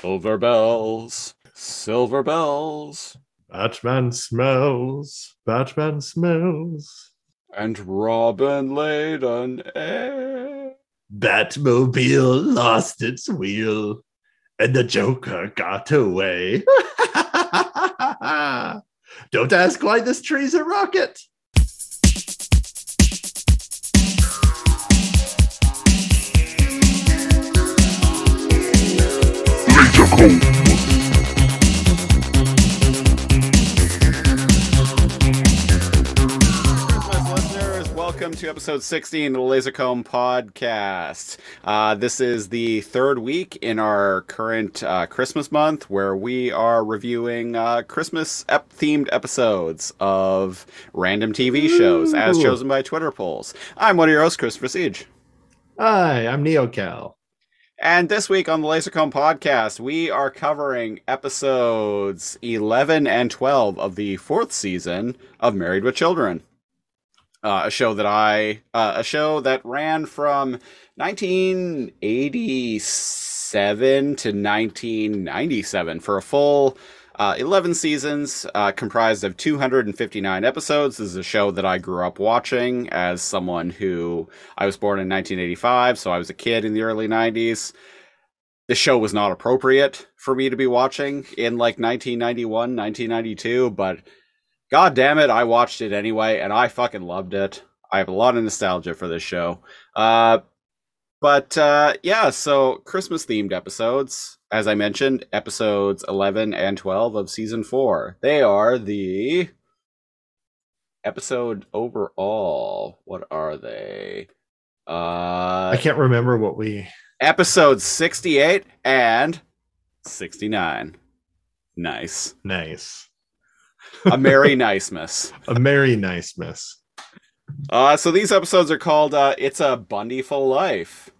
Silver bells, silver bells, Batman smells. Batman smells. and Robin laid an egg. Batmobile lost its wheel, and the Joker got away. Don't ask why this tree's a rocket. To episode 16 of the Lazor Comb podcast. Uh, this is the third week in our current uh, Christmas month where we are reviewing uh, Christmas ep- themed episodes of random TV shows as chosen by Twitter polls. I'm one of your hosts, Christopher Siege. Hi, I'm NeoKal. And this week on the Lazor Comb podcast, we are covering episodes 11 and 12 of the fourth season of Married with Children. Uh, a show that I, uh, a show that ran from 1987 to 1997 for a full uh, 11 seasons, uh, comprised of 259 episodes. This is a show that I grew up watching as someone who I was born in 1985, so I was a kid in the early 90s. The show was not appropriate for me to be watching in like 1991, 1992, but god damn it, I watched it anyway, and I fucking loved it. I have a lot of nostalgia for this show. Uh, but uh, yeah, so Christmas themed episodes, as I mentioned, episodes 11 and 12 of season 4. They are the episode overall. What are they? Uh, I can't remember what we. episodes 68 and 69. Nice. Nice. A Merry Nicemas. A Merry Nice Miss. Uh, so these episodes are called uh, It's a Bundyful Life.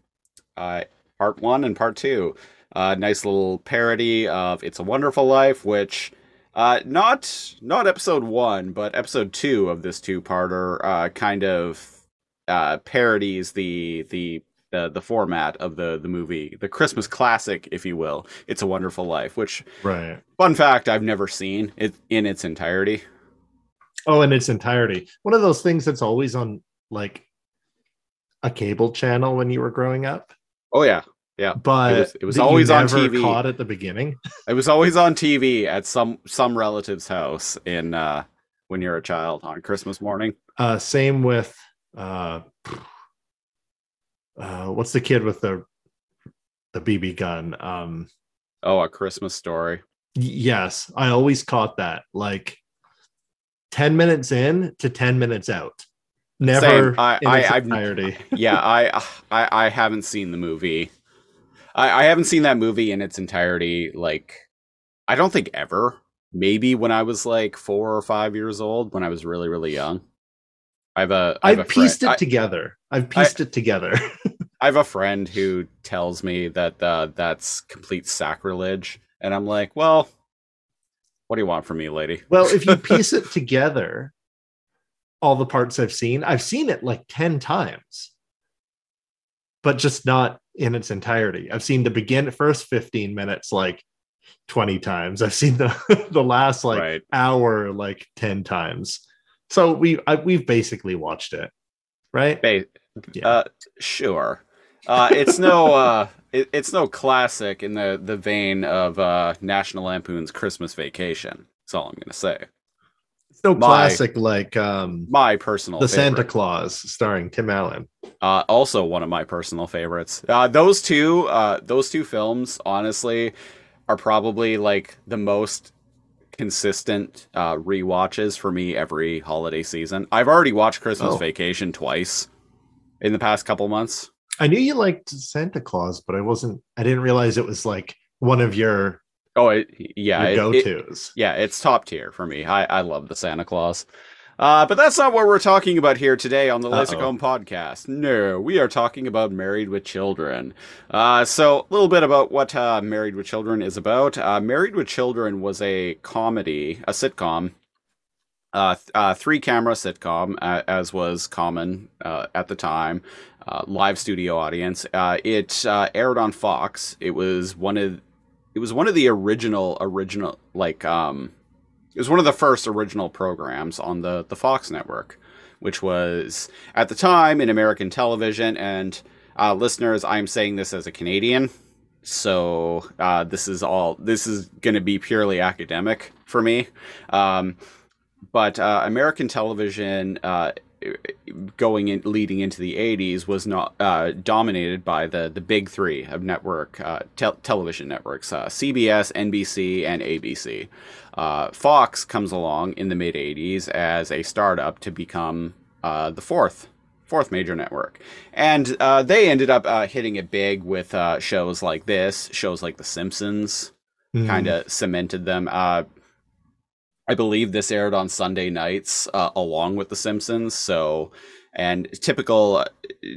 Uh, part one and part two. Uh, nice little parody of It's a Wonderful Life, which uh, not not episode one, but episode two of this two-parter uh, kind of uh, parodies the the the the format of the the movie, the Christmas classic, if you will. It's a Wonderful Life, which Right. fun fact I've never seen it in its entirety. Oh, in its entirety. One of those things that's always on like a cable channel when you were growing up. Oh yeah, yeah. But It was- it was always on TV. Caught at the beginning. It was always on TV at some some relative's house in uh when you're a child on Christmas morning. Uh, same with uh, uh, what's the kid with the the BB gun? Um, Oh, a Christmas story. yes, I always caught that. Like ten minutes in to ten minutes out. Never Same. I, I, I've, entirety. Yeah, I, I I haven't seen the movie. I, I haven't seen that movie in its entirety. Like, I don't think ever. Maybe when I was like four or five years old, when I was really really young. I have a I I've friend- pieced it I- together. I've pieced it together. I have a friend who tells me that uh, that's complete sacrilege, and I'm like, well, what do you want from me, lady? well, if you piece it together, all the parts I've seen, I've seen it like 10 times, but just not in its entirety. I've seen the begin first 15 minutes like 20 times. I've seen the the last like right. hour like 10 times. So we I, we've basically watched it, right? Ba- Yeah. Uh, sure. Uh, it's no uh, it, it's no classic in the the vein of uh, National Lampoon's Christmas Vacation. That's all I'm gonna say. It's no my- classic like um My personal The Santa. Claus starring Tim Allen. Uh, also one of my personal favorites. Uh, those two, uh, those two films, honestly, are probably like the most consistent uh, rewatches for me every holiday season. I've already watched Christmas Oh. Vacation twice in the past couple months. I knew you liked Santa Claus, but I wasn't I didn't realize it was like one of your, Oh, it, yeah, your it- it- go-tos. yeah, it's top tier for me. I, I love the Santa Claus. Uh, but that's not what we're talking about here today on the Uh-oh. Podcast. No, we are talking about Married with Children. Uh, so, a little bit about what uh, Married with Children is about. Uh, Married with Children was a comedy, a sitcom, uh, uh, three camera sitcom, uh, as was common uh, at the time. Uh, live studio audience. Uh, it uh, aired on Fox. It was one of it was one of the original original like um it was one of the first original programs on the the Fox network, which was at the time in American television. And uh, listeners, I'm saying this as a Canadian, so uh, this is all this is going to be purely academic for me. Um, but uh, American television uh, going in leading into the 80s was not uh, dominated by the the big three of network uh, te- television networks uh, cbs nbc and abc uh, fox comes along in the mid 80s as a startup to become uh, the fourth fourth major network. And uh, they ended up hitting it big with shows like this shows like the simpsons mm. kind of cemented them I believe this aired on Sunday nights uh, along with The Simpsons. So, and typical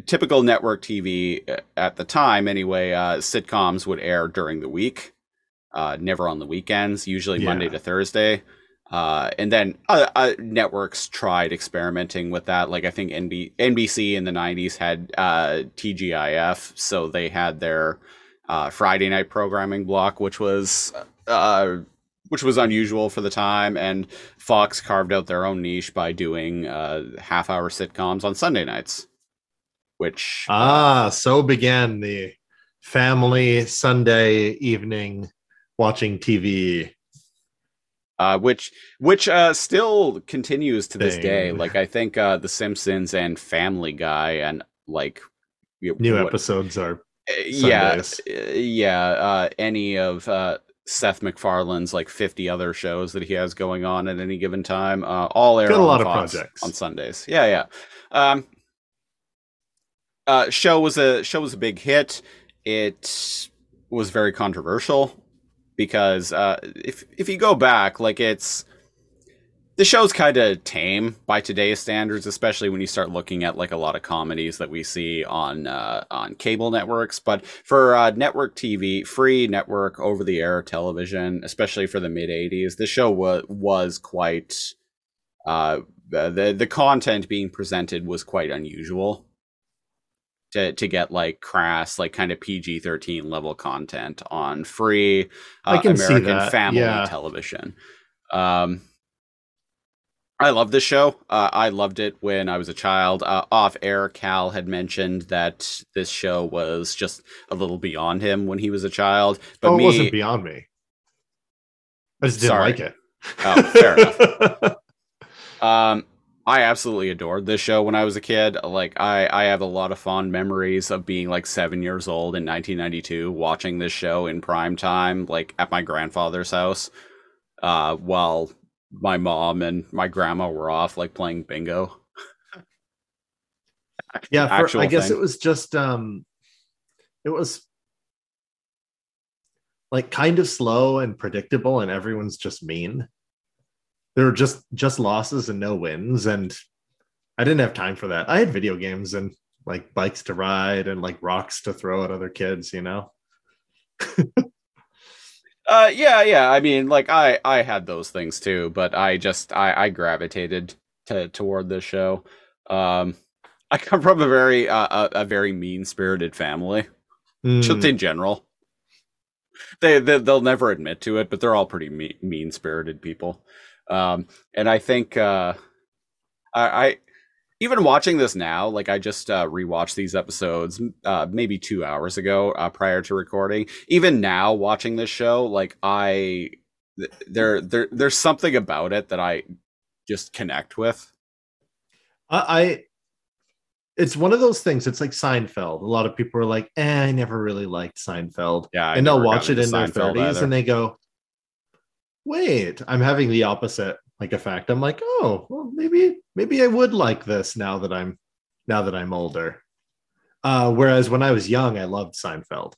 typical network TV uh, at the time, anyway, uh, sitcoms would air during the week, uh, never on the weekends. Usually yeah. Monday to Thursday. Uh, and then uh, networks tried experimenting with that. Like I think NB- NBC in the '90s had TGIF, so they had their Friday night programming block, which was which was unusual for the time. And Fox carved out their own niche by doing uh, half hour sitcoms on Sunday nights, which. Uh, ah, so began the family Sunday evening watching TV. Uh, which which uh, still continues to this thing. day. Like I think uh, The Simpsons and Family Guy and like new what, episodes are uh, Sundays. yeah yeah uh, any of uh, Seth MacFarlane's like 50 other shows that he has going on at any given time. Uh, all air Got a lot of projects on Sundays. Yeah, yeah. Um, uh, show was a show was a big hit. It was very controversial because uh, if if you go back, like it's the show's kind of tame by today's standards, especially when you start looking at like a lot of comedies that we see on uh, on cable networks. But for uh, network TV, free network over the air television, especially for the mid '80s, the show was was quite uh, the the content being presented was quite unusual. To, to get like crass like kind of PG thirteen level content on free uh, American family yeah. television. Um, I love this show. Uh, I loved it when I was a child. Uh, off air, Kal had mentioned that this show was just a little beyond him when he was a child. But oh, it me, wasn't beyond me. I just didn't sorry. like it. Oh, fair enough. Um, I absolutely adored this show when I was a kid. Like I, I have a lot of fond memories of being like seven years old in 1992, watching this show in prime time, like at my grandfather's house, uh, while my mom and my grandma were off like playing bingo. yeah, for, I guess thing. it was just um it was like kind of slow and predictable and everyone's just mean. There were just just losses and no wins and I didn't have time for that. I had video games and like bikes to ride and like rocks to throw at other kids, you know. Uh, yeah, yeah. I mean, like I I had those things too, but I just I I gravitated to toward this show. Um, I come from a very uh, a, a very mean spirited family, mm. just in general. They, they they'll never admit to it, but they're all pretty me- mean spirited people. Um, and I think uh, I, I even watching this now, like I just uh, rewatched these episodes uh, maybe two hours ago uh, prior to recording. Even now, watching this show, like I, there, there, there's something about it that I just connect with. I, I it's one of those things. It's like Seinfeld. A lot of people are like, "Eh, I never really liked Seinfeld," yeah, I and they'll watch it in their thirties, and they go, "Wait, I'm having the opposite like a fact. I'm like, "Oh, well, maybe maybe I would like this now that I'm now that I'm older. Uh, whereas when I was young, I loved Seinfeld.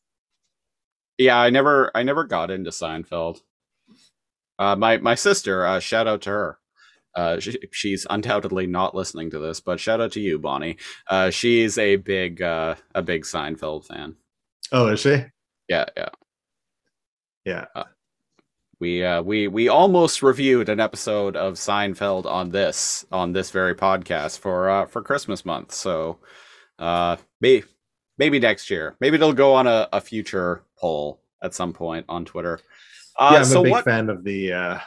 Yeah, I never I never got into Seinfeld. Uh, my my sister, uh, shout out to her. Uh, she, she's undoubtedly not listening to this, but shout out to you, Bonnie. Uh, she's a big uh, a big Seinfeld fan. Oh, is she? Yeah, yeah, yeah. Uh, we uh, we we almost reviewed an episode of Seinfeld on this on this very podcast for uh, for Christmas month. So uh, maybe maybe next year. Maybe it'll go on a, a future poll at some point on Twitter. Uh, yeah, I'm so a big what... fan of the uh,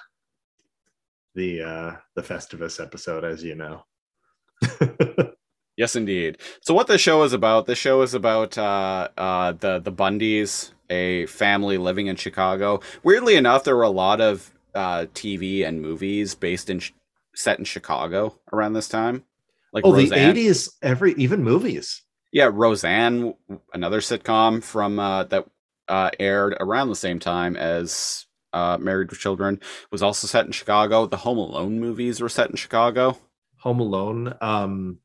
the uh, the Festivus episode, as you know. yes, indeed. So, what the show is about? The show is about uh, uh, the the Bundys, a family living in Chicago. Weirdly enough, there were a lot of uh, TV and movies based in set in Chicago around this time. Like oh, Roseanne. the '80s, every even movies. Yeah, Roseanne, another sitcom from uh, that uh, aired around the same time as uh, Married with Children, was also set in Chicago. The Home Alone movies were set in Chicago. Home Alone, um,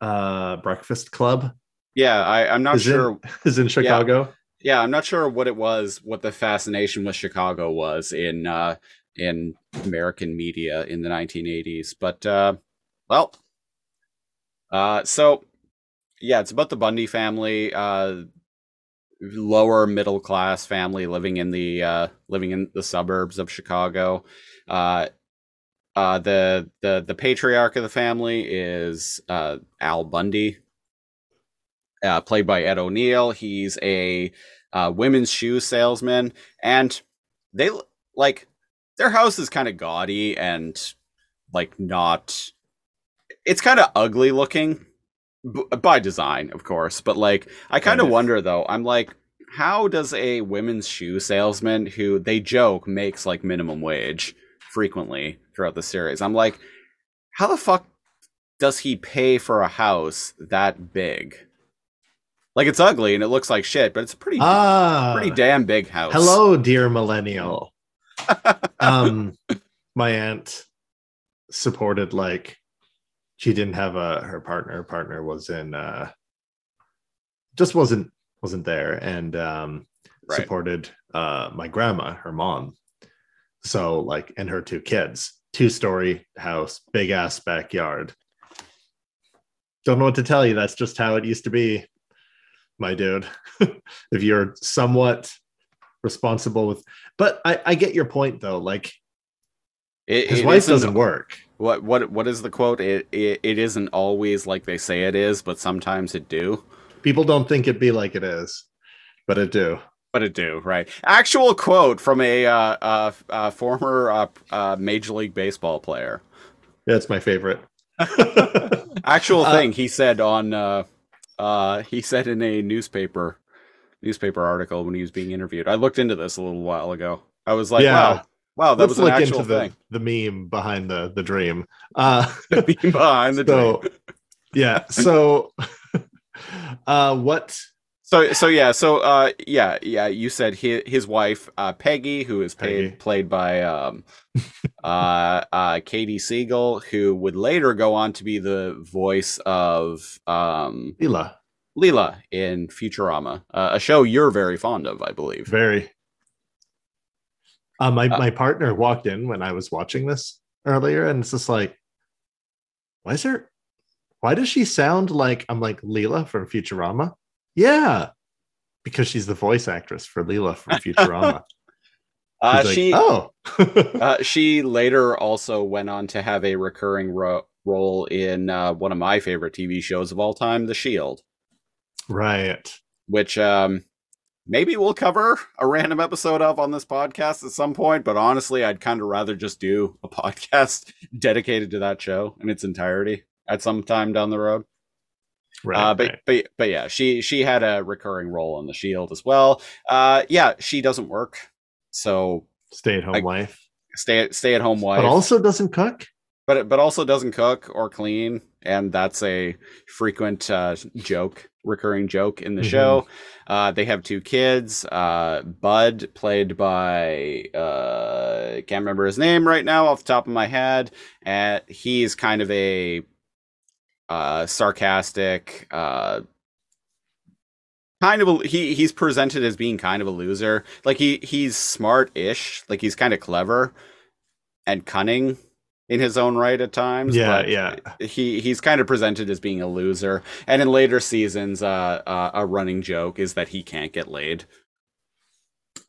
uh, Breakfast Club. Yeah, I, I'm not is sure. In, is in Chicago. Yeah. yeah, I'm not sure what it was, what the fascination with Chicago was in uh, in American media in the 1980s. But uh, well, uh, so yeah, it's about the Bundy family. Uh, lower middle class family living in the uh, living in the suburbs of Chicago. Uh, uh, the the the patriarch of the family is uh, Al Bundy, uh, played by Ed O'Neill. He's a uh, women's shoe salesman, and they like their house is kind of gaudy and like not. It's kind of ugly looking b- by design, of course. But like, I kind of wonder though. I'm like, how does a women's shoe salesman who they joke makes like minimum wage frequently throughout the series? I'm like, how the fuck does he pay for a house that big? Like it's ugly and it looks like shit, but it's a pretty ah, pretty damn big house. Hello, dear millennial. um my aunt supported like she didn't have a her partner her partner was in uh just wasn't wasn't there and um right. supported uh my grandma her mom. So like and her two kids. Two story house big ass backyard. Don't know what to tell you. That's just how it used to be my dude if you're somewhat responsible with but i i get your point though like it, his it wife doesn't work what what what is the quote? It, it it isn't always like they say it is, but sometimes it do. People don't think it be like it is, but it do. But it do, right? Actual quote from a uh, uh, uh, former uh, uh, Major League Baseball player. Yeah, it's my favorite. Actual uh, thing he said on uh, he said in a newspaper newspaper article when he was being interviewed. I looked into this a little while ago. I was like, yeah. wow, Wow, that Let's was an actual into thing. The, the meme behind the the dream. Uh, the meme behind the so, dream. yeah. So, uh, what? So so yeah so uh yeah yeah you said his his wife uh Peggy who is paid, played by um uh uh Katey Sagal who would later go on to be the voice of um Leela Leela in Futurama uh, a show you're very fond of I believe very uh, my uh, my partner walked in when I was watching this earlier, and it's just like, why is there? Why does she sound like I'm like Leela from Futurama? Yeah, because she's the voice actress for Leela from Futurama. uh, like, she oh, uh, she later also went on to have a recurring ro- role in uh, one of my favorite TV shows of all time, The Shield. Right. Which um, maybe we'll cover a random episode of on this podcast at some point but honestly i'd kind of rather just do a podcast dedicated to that show in its entirety at some time down the road right, uh, but, right. but but yeah she she had a recurring role on the shield as well uh yeah she doesn't work so stay at home wife stay stay at home wife but also doesn't cook but but also doesn't cook or clean and that's a frequent uh, joke recurring joke in the mm-hmm. show. Uh, they have two kids. Uh, Bud, played by uh, can't remember his name right now off the top of my head. And he's kind of a uh, sarcastic. Uh, kind of a, he he's presented as being kind of a loser. Like he he's smart-ish. Like he's kind of clever and cunning in his own right at times. Yeah, yeah. He he's kind of presented as being a loser, and in later seasons, uh, uh, a running joke is that he can't get laid.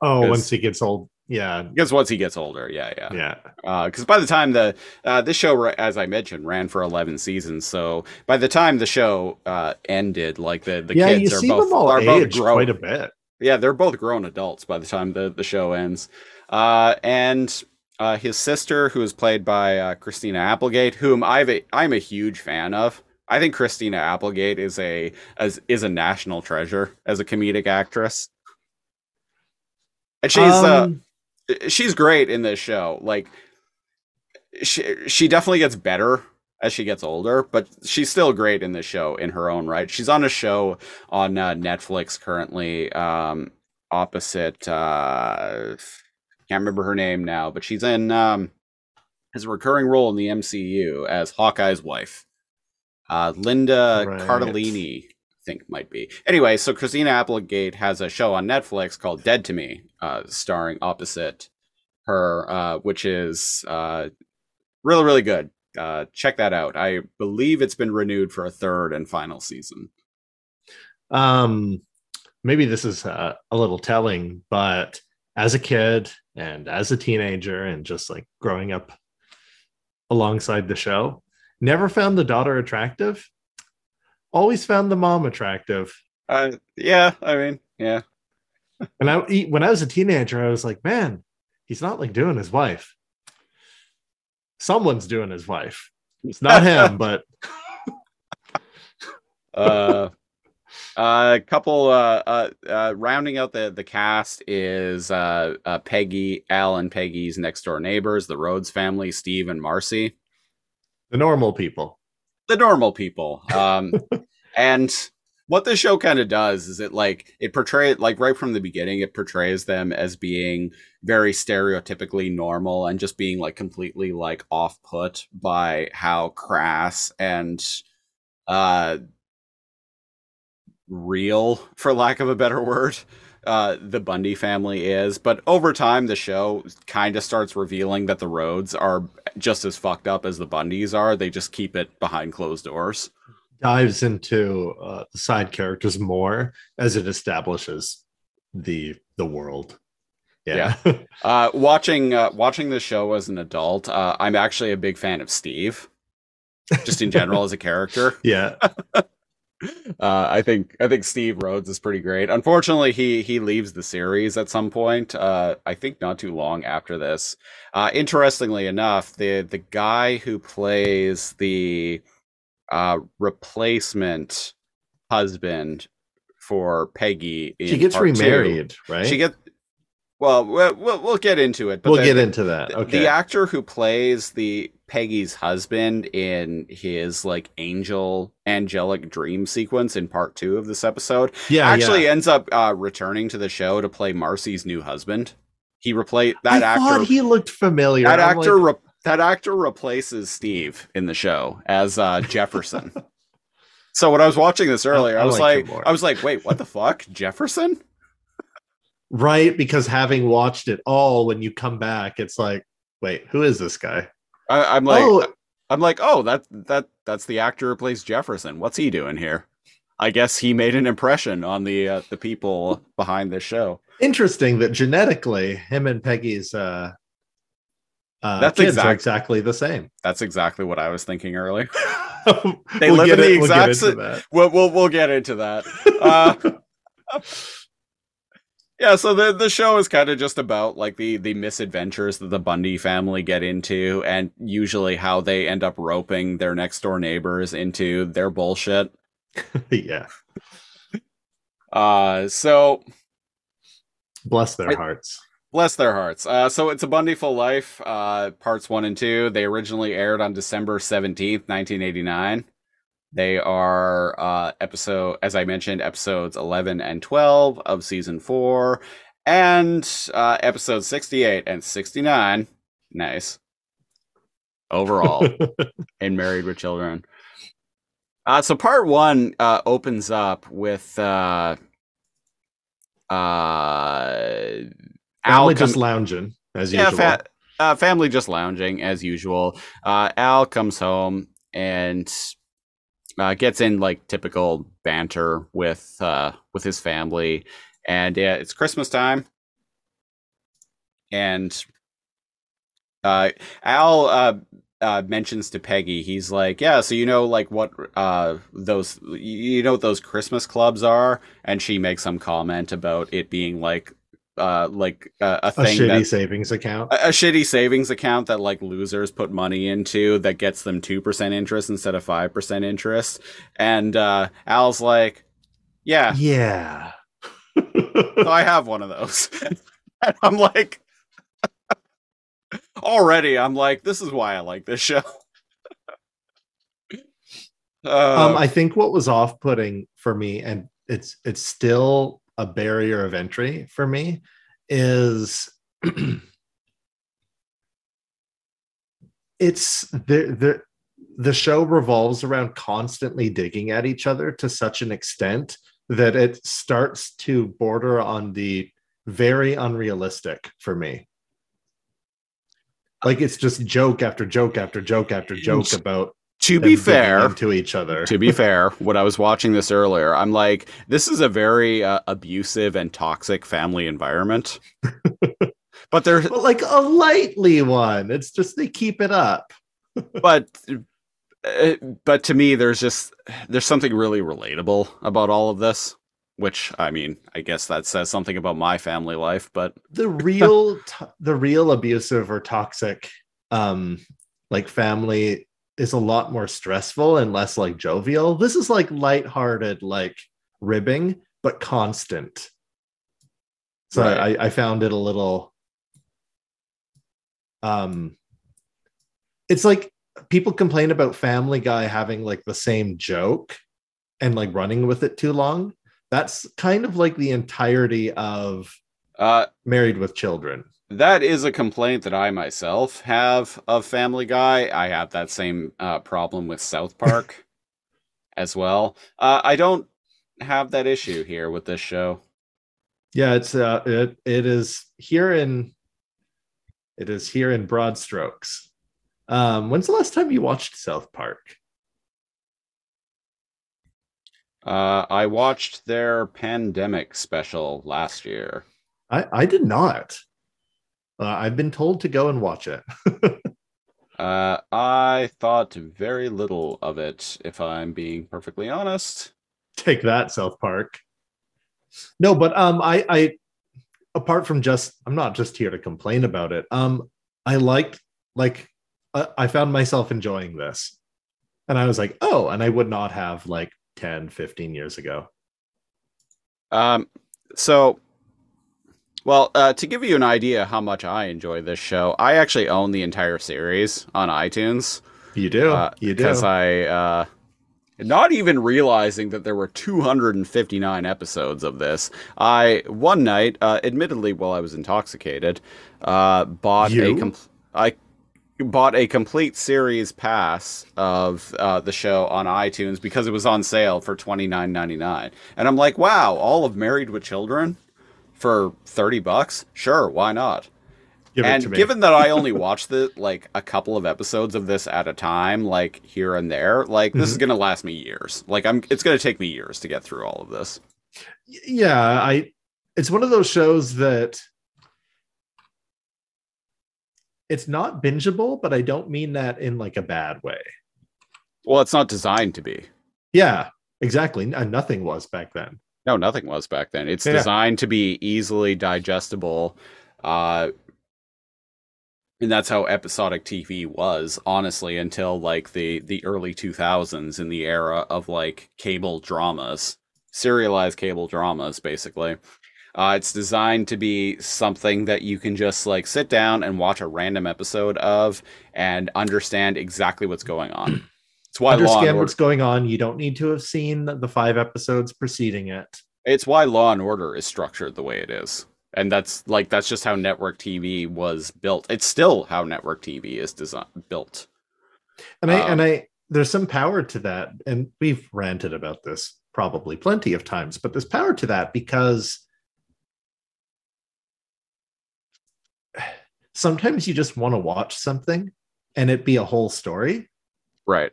Oh, once he gets old, yeah. Because once he gets older, yeah, yeah, yeah. Because uh, by the time the uh, this show, as I mentioned, ran for eleven seasons, so by the time the show uh, ended, like the the yeah, kids are both are both growing quite a bit. yeah, they're both grown adults by the time the the show ends. Uh, and uh, his sister, who is played by uh, Christina Applegate, whom I've a, I'm a huge fan of. I think Christina Applegate is a as is a national treasure as a comedic actress, and she's Um, uh, she's great in this show. Like she she definitely gets better as she gets older, but she's still great in this show in her own right. She's on a show on uh, Netflix currently, um, opposite. Uh, can't remember her name now, but she's in um, has a recurring role in the MCU as Hawkeye's wife. Uh, Linda Right. Cardellini, think might be. Anyway, so Christina Applegate has a show on Netflix called Dead to Me, uh, starring opposite her, uh, which is uh, really, really good. Uh, check that out. I believe it's been renewed for a third and final season. um maybe this is uh, a little telling but as a kid and as a teenager and just like growing up alongside the show never found the daughter attractive always found the mom attractive. Uh, yeah, I mean, yeah. and i when i was a teenager i was like man he's not like doing his wife. Someone's doing his wife. It's not him but uh, a couple uh, uh, uh, rounding out the the cast is uh, uh, Peggy, Al, and Peggy's next door neighbors, the Rhodes family, Steve and Marcy, the normal people the normal people. Um, and what the show kind of does is it like it portrays like right from the beginning it portrays them as being very stereotypically normal and just being like completely like off put by how crass and uh real for lack of a better word uh the Bundy family is but over time the show kind of starts revealing that the Rhodes are just as fucked up as the Bundys are they just keep it behind closed doors dives into uh, the side characters more as it establishes the the world. Yeah. Uh, watching uh, watching the show as an adult, uh, I'm actually a big fan of Steve, just in general as a character. yeah. Uh, I think I think Steve Rhodes is pretty great. Unfortunately, he he leaves the series at some point. Uh, I think not too long after this. Uh, interestingly enough, the the guy who plays the uh, replacement husband for Peggy, She gets part two- remarried, right? She get well, we'll we'll get into it. But we'll the, get into that. the- Okay. The actor who plays the Peggy's husband in his like angel angelic dream sequence in part two of this episode yeah, actually yeah. ends up uh, returning to the show to play Marcy's new husband. He replaced that I actor. thought he looked familiar. that I'm actor. like, re- that actor replaces Steve in the show as uh, Jefferson. so when I was watching this earlier, I, I was like like. I was like, wait, what the fuck, Jefferson? Right because having watched it all, when you come back, it's like, wait, who is this guy? I, I'm like, oh, I'm like, oh, that that that's the actor who plays Jefferson. What's he doing here? I guess he made an impression on the uh, the people behind this show. interesting that genetically, him and Peggy's uh, uh, That's kids are exact- exactly the same. That's exactly what I was thinking earlier. they live in the we'll exact get sa- into that. We'll we'll, we'll get into that. Uh, yeah, so the the show is kind of just about like the the misadventures that the Bundy family get into, and usually how they end up roping their next door neighbors into their bullshit. yeah, Uh, so bless their I- hearts. Bless their hearts. Uh, so it's a Bundyful Life, uh, parts one and two. They originally aired on December 17th, 1989. They are uh, episode, as I mentioned, episodes 11 and 12 of season four, and uh, episodes 68 and 69. Nice. Overall, in Married with Children. Uh, so part one uh, opens up with uh, uh, Al Family just lounging as yeah, usual. fa- uh, family just lounging as usual. Uh, Al comes home and uh, gets in like typical banter with uh, with his family, and yeah, it's Christmas time, and uh, Al uh, uh, mentions to Peggy, he's like, "Yeah, so you know, like what uh, those you know what those Christmas clubs are," and she makes some comment about it being like uh like uh, a A shitty that savings account. a, a shitty savings account that like losers put money into that gets them 2% interest instead of 5% interest and uh al's like yeah yeah. so i have one of those and i'm like already i'm like this is why i like this show uh, um, I think what was off-putting for me, and it's it's still a barrier of entry for me, is it's the the the show revolves around constantly digging at each other to such an extent that it starts to border on the very unrealistic for me. Like it's just joke after joke after joke after joke about to be fair into each other. to be fair, when I was watching this earlier, I'm like, this is a very uh, abusive and toxic family environment. but there, but like a lightly one. It's just they keep it up. but, uh, but to me, there's just there's something really relatable about all of this. Which I mean, I guess that says something about my family life. But The real, to- the real abusive or toxic, um, like family is a lot more stressful and less like jovial. This is like lighthearted, like ribbing, but constant. So Right. I, I found it a little. Um, it's like people complain about Family Guy having like the same joke and like running with it too long. That's kind of like the entirety of uh, Married with Children. That is a complaint that I myself have of Family Guy. I have that same uh, problem with South Park as well. Uh, I don't have that issue here with this show. Yeah, it's uh it it is here in it is here in broad strokes. Um when's the last time you watched South Park? Uh, I watched their pandemic special last year. I I did not. Uh, I've been told to go and watch it. Uh, I thought very little of it, if I'm being perfectly honest. Take that South Park. No, but um I I apart from just I'm not just here to complain about it. Um I liked like I, I found myself enjoying this. And I was like, "Oh, and I would not have like 10, 15 years ago." Um, so, well, uh, to give you an idea how much I enjoy this show, I actually own the entire series on iTunes. You do. Uh, you do. Because I, uh, not even realizing that there were 259 episodes of this, I one night, uh, admittedly while I was intoxicated, uh, bought a You? com- I bought a complete series pass of uh, the show on iTunes because it was on sale for twenty nine ninety nine, and I'm like, wow, all of Married with Children for thirty bucks? Sure, why not? Give and given that I only watched the like a couple of episodes of this at a time, like here and there, like this is mm-hmm. gonna last me years. Like I'm, it's gonna take me years to get through all of this. yeah i it's one of those shows that it's not bingeable but i don't mean that in like a bad way Well, it's not designed to be. yeah exactly N- uh, nothing was back then No, nothing was back then. It's Yeah. designed to be easily digestible. Uh, and that's how episodic TV was, honestly, until like the the early 2000s in the era of like cable dramas, serialized cable dramas, basically. Uh, it's designed to be something that you can just like sit down and watch a random episode of and understand exactly what's going on. It's why Law and understand Order, what's going on you don't need to have seen the five episodes preceding it it's why Law and Order is structured the way it is. And that's like that's just how network TV was built. It's still how network TV is designed built. and i Um, and i there's some power to that and we've ranted about this probably plenty of times but there's power to that because sometimes you just want to watch something and it be a whole story Right.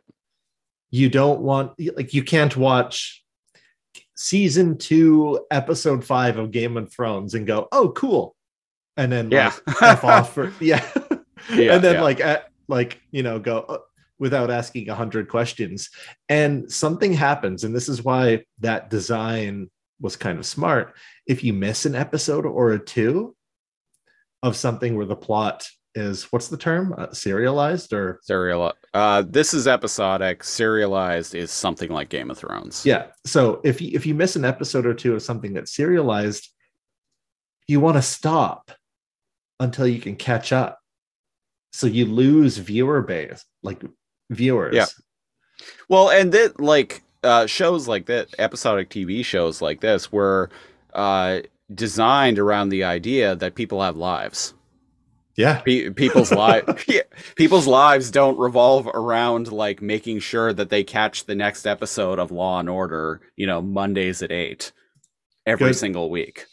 You don't want like you can't watch season two episode five of game of thrones and go oh cool and then Yeah. like, F off for yeah Yeah, and then yeah. like at, like you know go uh, without asking a hundred questions and something happens and this is why that design was kind of smart if you miss an episode or a two of something where the plot is what's the term uh, serialized or Serial. Uh, this is episodic. Serialized is something like Game of Thrones. yeah so if you if you miss an episode or two of something that's serialized you want to stop until you can catch up so you lose viewer base like viewers Yeah. Well, and that like uh, shows like that, episodic TV shows like this were uh, designed around the idea that people have lives. Yeah Pe- people's lives, people's lives don't revolve around like making sure that they catch the next episode of Law and Order. You know, Mondays at eight every Good. single week.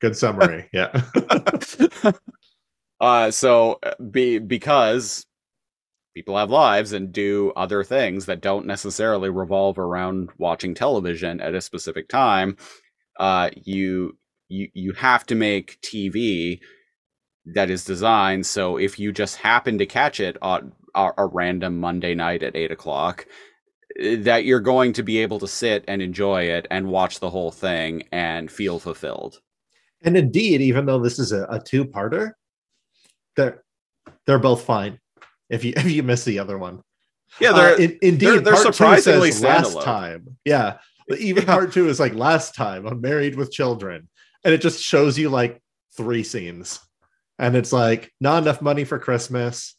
good summary yeah uh, so uh, be because people have lives and do other things that don't necessarily revolve around watching television at a specific time. Uh, you you you have to make TV that is designed so if you just happen to catch it on a, a random Monday night at eight o'clock, eh, that you're going to be able to sit and enjoy it and watch the whole thing and feel fulfilled. and indeed even though this is a, a two-parter they're they're both fine if you if you miss the other one. Yeah, Uh, they're in- indeed they're- they're surprisingly says last time. Yeah even part two is like last time i'm married with children. And it just shows you like three scenes and it's like not enough money for christmas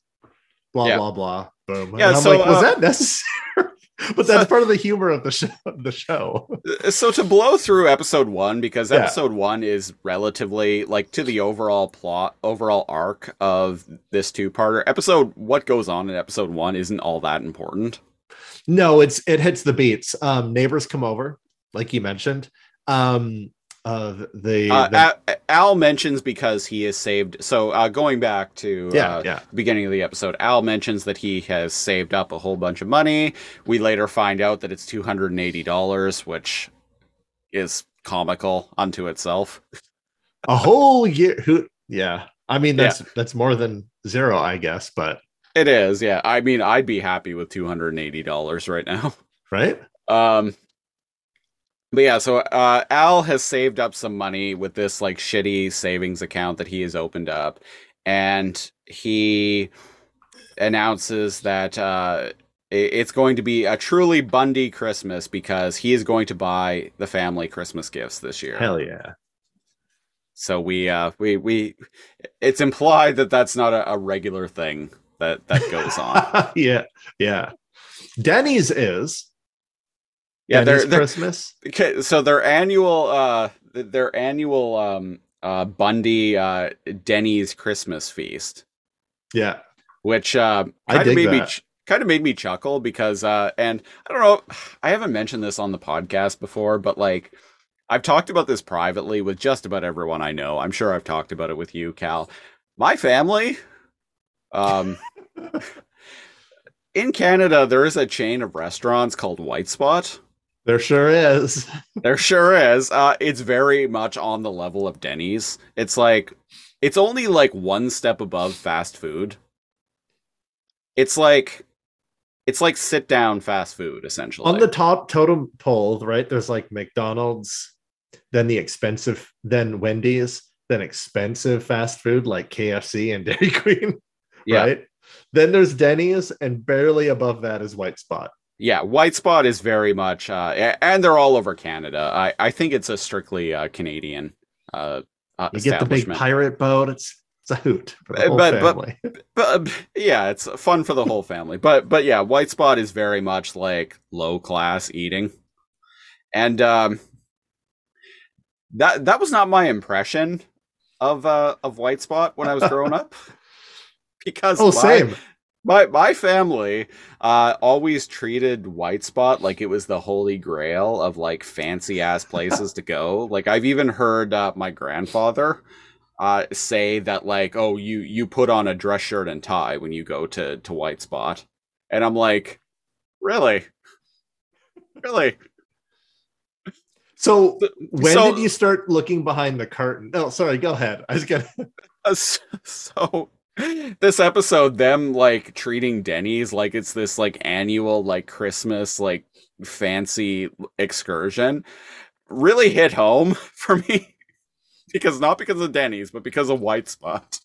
blah Yeah. blah blah boom Yeah, and i'm so, like was uh, that necessary but that's part of the humor of the show the show so to blow through episode one because Yeah. episode one is relatively like to the overall plot overall arc of this two-parter episode what goes on in episode one isn't all that important No, it's it hits the beats. Um, neighbors come over, like you mentioned. Um, uh, the, uh, the- Al, mentions because he is saved so uh, going back to yeah, uh, yeah, beginning of the episode al mentions that he has saved up a whole bunch of money we later find out that it's $280 which is comical unto itself a whole year. Who? Yeah, I mean that's that's more than zero, I guess. But it is yeah i mean i'd be happy with $280 right now right? Um, but yeah, so uh, Al has saved up some money with this like shitty savings account that he has opened up, and he announces that uh, it's going to be a truly Bundy Christmas because he is going to buy the family Christmas gifts this year. Hell yeah. So we uh, we we it's implied that that's not a, a regular thing that that goes on. yeah, yeah. Denny's is yeah, they're Christmas. Okay, so their annual uh their annual um uh Bundy uh Denny's Christmas feast, Yeah, which uh I kind of made me that. ch- kind of made me chuckle because uh and I don't know, I haven't mentioned this on the podcast before, but like I've talked about this privately with just about everyone I know. I'm sure I've talked about it with you, Kal. My family um in Canada there is a chain of restaurants called White Spot. There sure is. There sure is. Uh, it's very much on the level of Denny's. It's like, it's only like one step above fast food. It's like, it's like sit down fast food essentially. On the top totem pole, right? There's like McDonald's, then the expensive, then Wendy's, then expensive fast food like KFC and Dairy Queen. yeah, right? Then there's Denny's, and barely above that is White Spot. Yeah. White Spot is very much, uh, and they're all over Canada. I, I think it's a strictly uh, Canadian uh, uh, You get the big pirate boat. It's it's a hoot for the Uh, whole but- but- family. but uh, yeah, it's fun for the whole family. But but yeah, White Spot is very much like low class eating, and um, that that was not my impression of uh of White Spot when I was growing up, because oh, my, same. My my family uh always treated White Spot like it was the holy grail of like fancy ass places to go. Like I've even heard uh, my grandfather uh say that like oh you you put on a dress shirt and tie when you go to to White Spot. And I'm like really? Really? So when So- did you start looking behind the curtain? Oh, sorry, go ahead. I was gonna so this episode, them like treating Denny's like it's this like annual like Christmas like fancy excursion really hit home for me because not because of Denny's, but because of White Spot.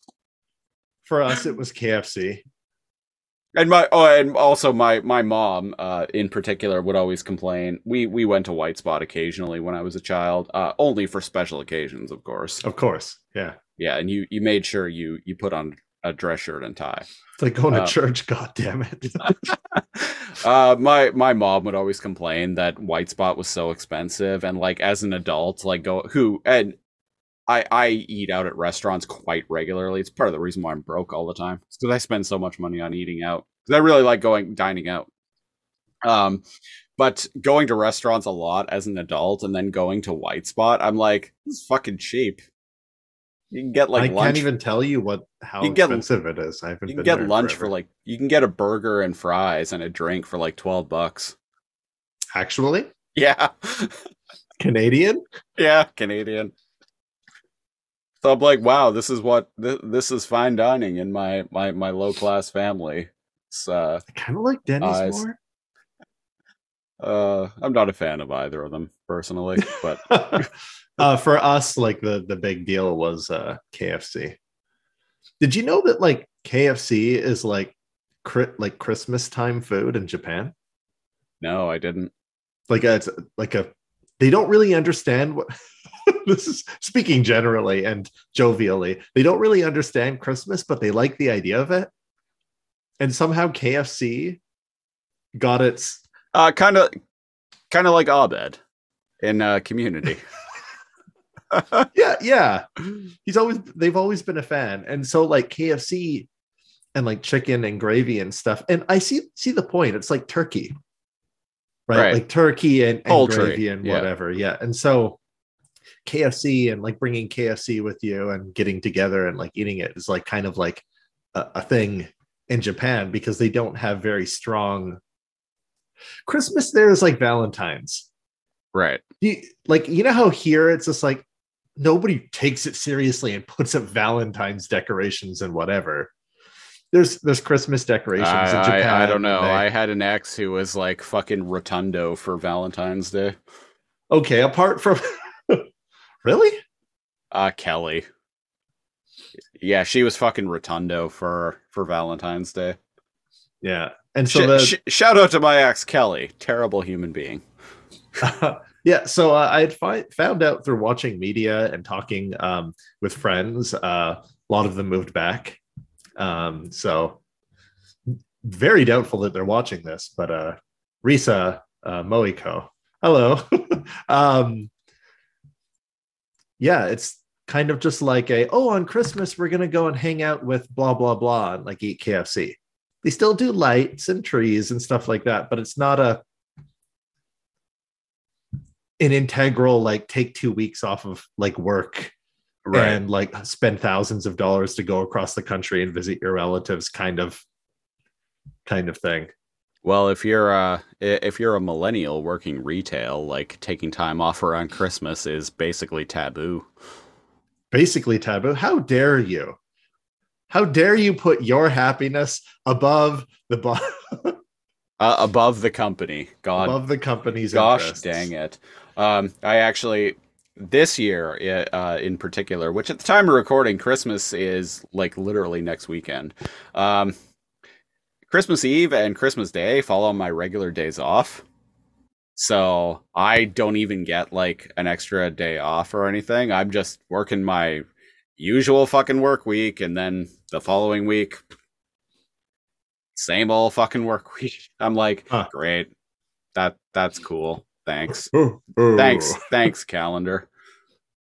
For us, it was KFC. And my oh, and also my my mom, uh, in particular, would always complain. We we went to White Spot occasionally when I was a child, uh, only for special occasions, of course. Of course, yeah. Yeah, and you you made sure you you put on a dress shirt and tie. It's like going to Uh, church. God damn it! uh my my mom would always complain that white spot was so expensive and like as an adult like go who and i i eat out at restaurants quite regularly it's part of the reason why i'm broke all the time it's because i spend so much money on eating out because i really like going dining out um but going to restaurants a lot as an adult and then going to white spot i'm like this is fucking cheap you can get like I lunch can't even tell you what how You get- expensive it is. I haven't. you can get lunch for like you can get a burger and fries and a drink for like 12 bucks actually yeah Canadian. yeah canadian so i'm like wow this is what this, this is fine dining in my my my low class family it's uh I kind of like Denny's more. uh i'm not a fan of either of them personally but uh, for us, like the the big deal was uh, KFC. Did you know that like KFC is like cri- like Christmas time food in Japan? no i didn't Like a, it's like a they don't really understand what this is speaking generally and jovially. They don't really understand Christmas, but they like the idea of it. And somehow KFC got its uh kind of kind of like abed in uh community yeah, yeah. He's always they've always been a fan. And so like KFC and like chicken and gravy and stuff. And I see see the point. It's like turkey. Right? Right. Like turkey and, and Poultry, gravy and yeah. whatever. Yeah. And so KFC and like bringing KFC with you and getting together and like eating it is like kind of like a, a thing in Japan because they don't have very strong Christmas there is like Valentine's right you, like you know how here it's just like nobody takes it seriously and puts up valentine's decorations and whatever there's there's christmas decorations in I, japan I, I don't know they- i had an ex who was like fucking rotundo for valentine's day okay apart from really Uh Kelly. Yeah, she was fucking rotundo for for Valentine's Day. yeah and so Sh- the, sh- shout out to my ex Kelly, terrible human being. yeah so uh, i had fi- found out through watching media and talking um, with friends uh, a lot of them moved back. Um, so very doubtful that they're watching this but uh risa uh moiko. Hello. Um yeah it's kind of just like a oh on christmas we're gonna go and hang out with blah blah blah and like eat kfc they still do lights and trees and stuff like that but it's not a an integral like take two weeks off of like work and like spend thousands of dollars to go across the country and visit your relatives kind of kind of thing Well, if you're uh if you're a millennial working retail, like taking time off around Christmas is basically taboo. basically taboo how dare you how dare you put your happiness above the bo- Uh, above the company. God above the company's Gosh interests. dang it. Um, I actually, this year uh, in particular, which at the time of recording, Christmas is like literally next weekend. Um, Christmas Eve and Christmas Day fall on my regular days off. So I don't even get like an extra day off or anything. I'm just working my usual fucking work week and then the following week, same old fucking work week. I'm like, Huh. great. That that's cool. Thanks. Oh, oh. Thanks. Thanks, calendar.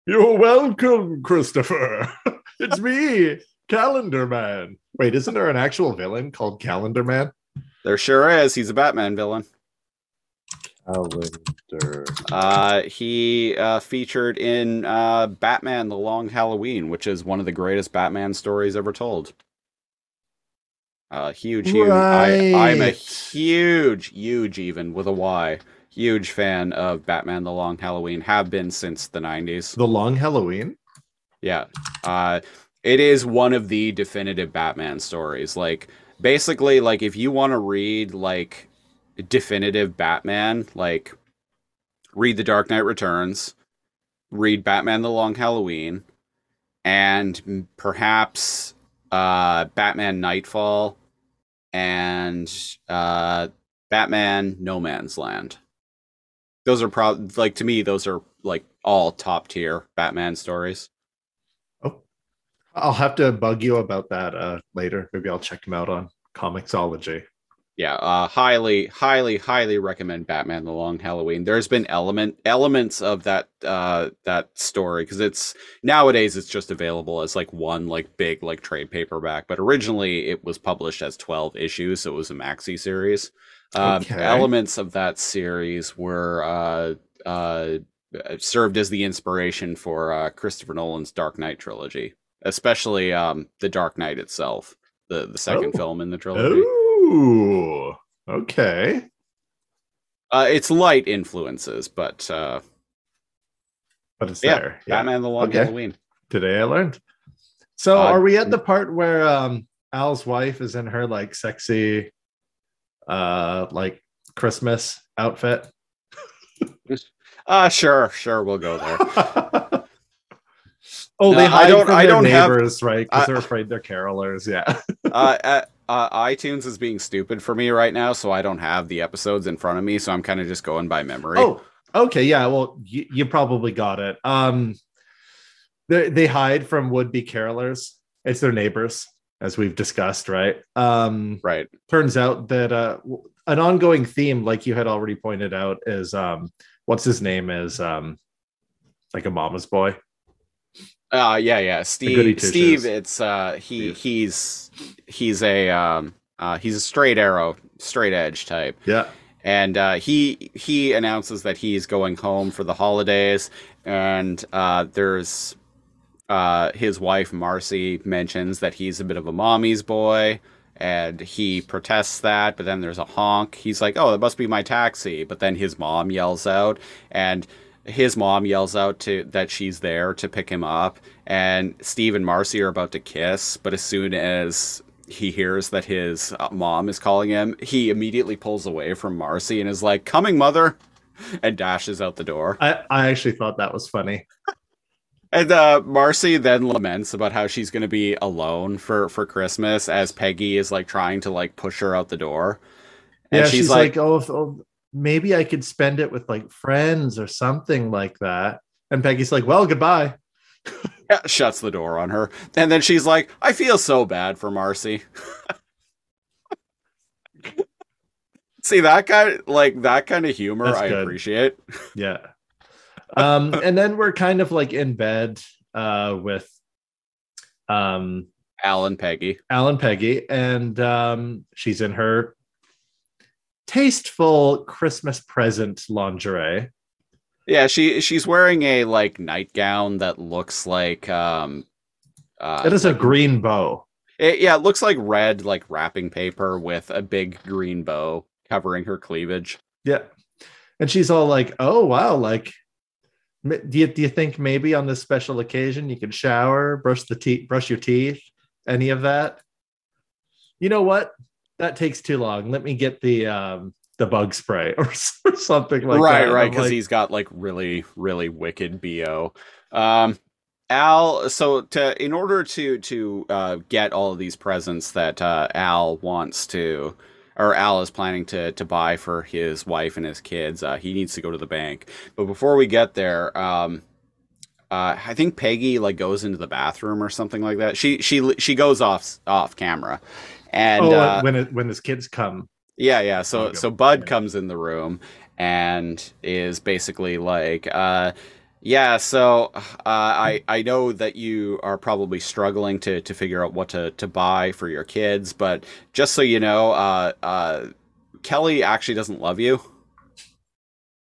You're welcome, Christopher. it's me, Calendar Man. Wait, isn't there an actual villain called Calendar Man? There sure is. He's a Batman villain. Calendar. Uh, he uh, featured in uh, Batman: The Long Halloween, which is one of the greatest Batman stories ever told. Uh, huge, huge. I, I'm a huge, huge, even with a Y, huge fan of Batman: The Long Halloween. Have been since the '90s. The Long Halloween? Yeah. Uh, it is one of the definitive Batman stories. Like basically, like if you want to read like definitive Batman, like read The Dark Knight Returns, read Batman: The Long Halloween, and perhaps uh, Batman: Nightfall, and uh, Batman: No Man's Land. Those are probably like to me, those are like all top tier Batman stories. Oh, I'll have to bug you about that uh, later. Maybe I'll check them out on Comixology yeah uh highly highly highly recommend batman the long halloween there's been element elements of that uh that story because it's nowadays it's just available as like one like big like trade paperback but originally it was published as 12 issues so it was a maxi series um, Okay. elements of that series were uh uh served as the inspiration for uh christopher nolan's dark knight trilogy especially um the dark knight itself the the second Oh. film in the trilogy Ooh, okay. Uh, it's light influences, but uh, But it's yeah, there. Yeah. Batman: The Long Okay. Halloween. Today I learned. So Uh, are we at the part where um Al's wife is in her like sexy uh like Christmas outfit? Uh sure, sure, we'll go there. oh, No, they I hide don't- from I their don't have- neighbors, right? Because they're afraid they're carolers. Yeah. uh, uh, uh, iTunes is being stupid for me right now, so I don't have the episodes in front of me, so I'm kind of just going by memory. Oh, okay. Yeah. Well, you, you probably got it. Um, they they hide from would be carolers. It's their neighbors, as we've discussed, right? Um, right. turns out that uh, an ongoing theme, like you had already pointed out, is um, what's his name is um, like a mama's boy. Uh yeah, yeah. Steve Steve, it's uh he Steve. he's he's a um uh he's a straight arrow, straight edge type. Yeah. and uh, he he announces that he's going home for the holidays, and uh, there's uh, his wife Marcy mentions that he's a bit of a mommy's boy, and he protests that. But then there's a honk. He's like, "Oh, that must be my taxi." But then his mom yells out, and his mom yells out to that she's there to pick him up, and Steve and Marcy are about to kiss, but as soon as he hears that his uh, mom is calling him, he immediately pulls away from Marcy and is like, "Coming, mother," and dashes out the door. I, I actually thought that was funny. And uh, Marcy then laments about how she's going to be alone for for Christmas as Peggy is like trying to like push her out the door. And yeah, she's, she's, like, like, oh, if, oh, maybe I could spend it with like friends or something like that. And Peggy's like, well, goodbye. yeah, shuts the door on her. And then she's like, I feel so bad for Marcy. See that kind like that kind of humor I appreciate. Yeah. Um, and then we're kind of like in bed uh, with um, Al and Peggy. Al and Peggy, and um, she's in her tasteful Christmas present lingerie. Yeah, she she's wearing a like nightgown that looks like um uh, It is a green bow. It, yeah, it looks like red like wrapping paper with a big green bow covering her cleavage. Yeah. And she's all like, oh, wow. Like, do you, do you think maybe on this special occasion you could shower, brush the teeth, brush your teeth, any of that? You know what? That takes too long. Let me get the um the bug spray or, or something like right, that. right right, because like, he's got like really, really wicked bo. Um, Al, so to in order to to uh, get all of these presents that uh, Al wants to, or Al is planning to to buy for his wife and his kids, uh, he needs to go to the bank. But before we get there, um, uh, I think Peggy like goes into the bathroom or something like that. She she she goes off off camera, and oh, uh, when it, when his kids come. yeah, yeah. So so Bud comes in the room and is basically like, uh, yeah. So uh, I I know that you are probably struggling to to figure out what to to buy for your kids, but just so you know, uh, uh, Kelly actually doesn't love you.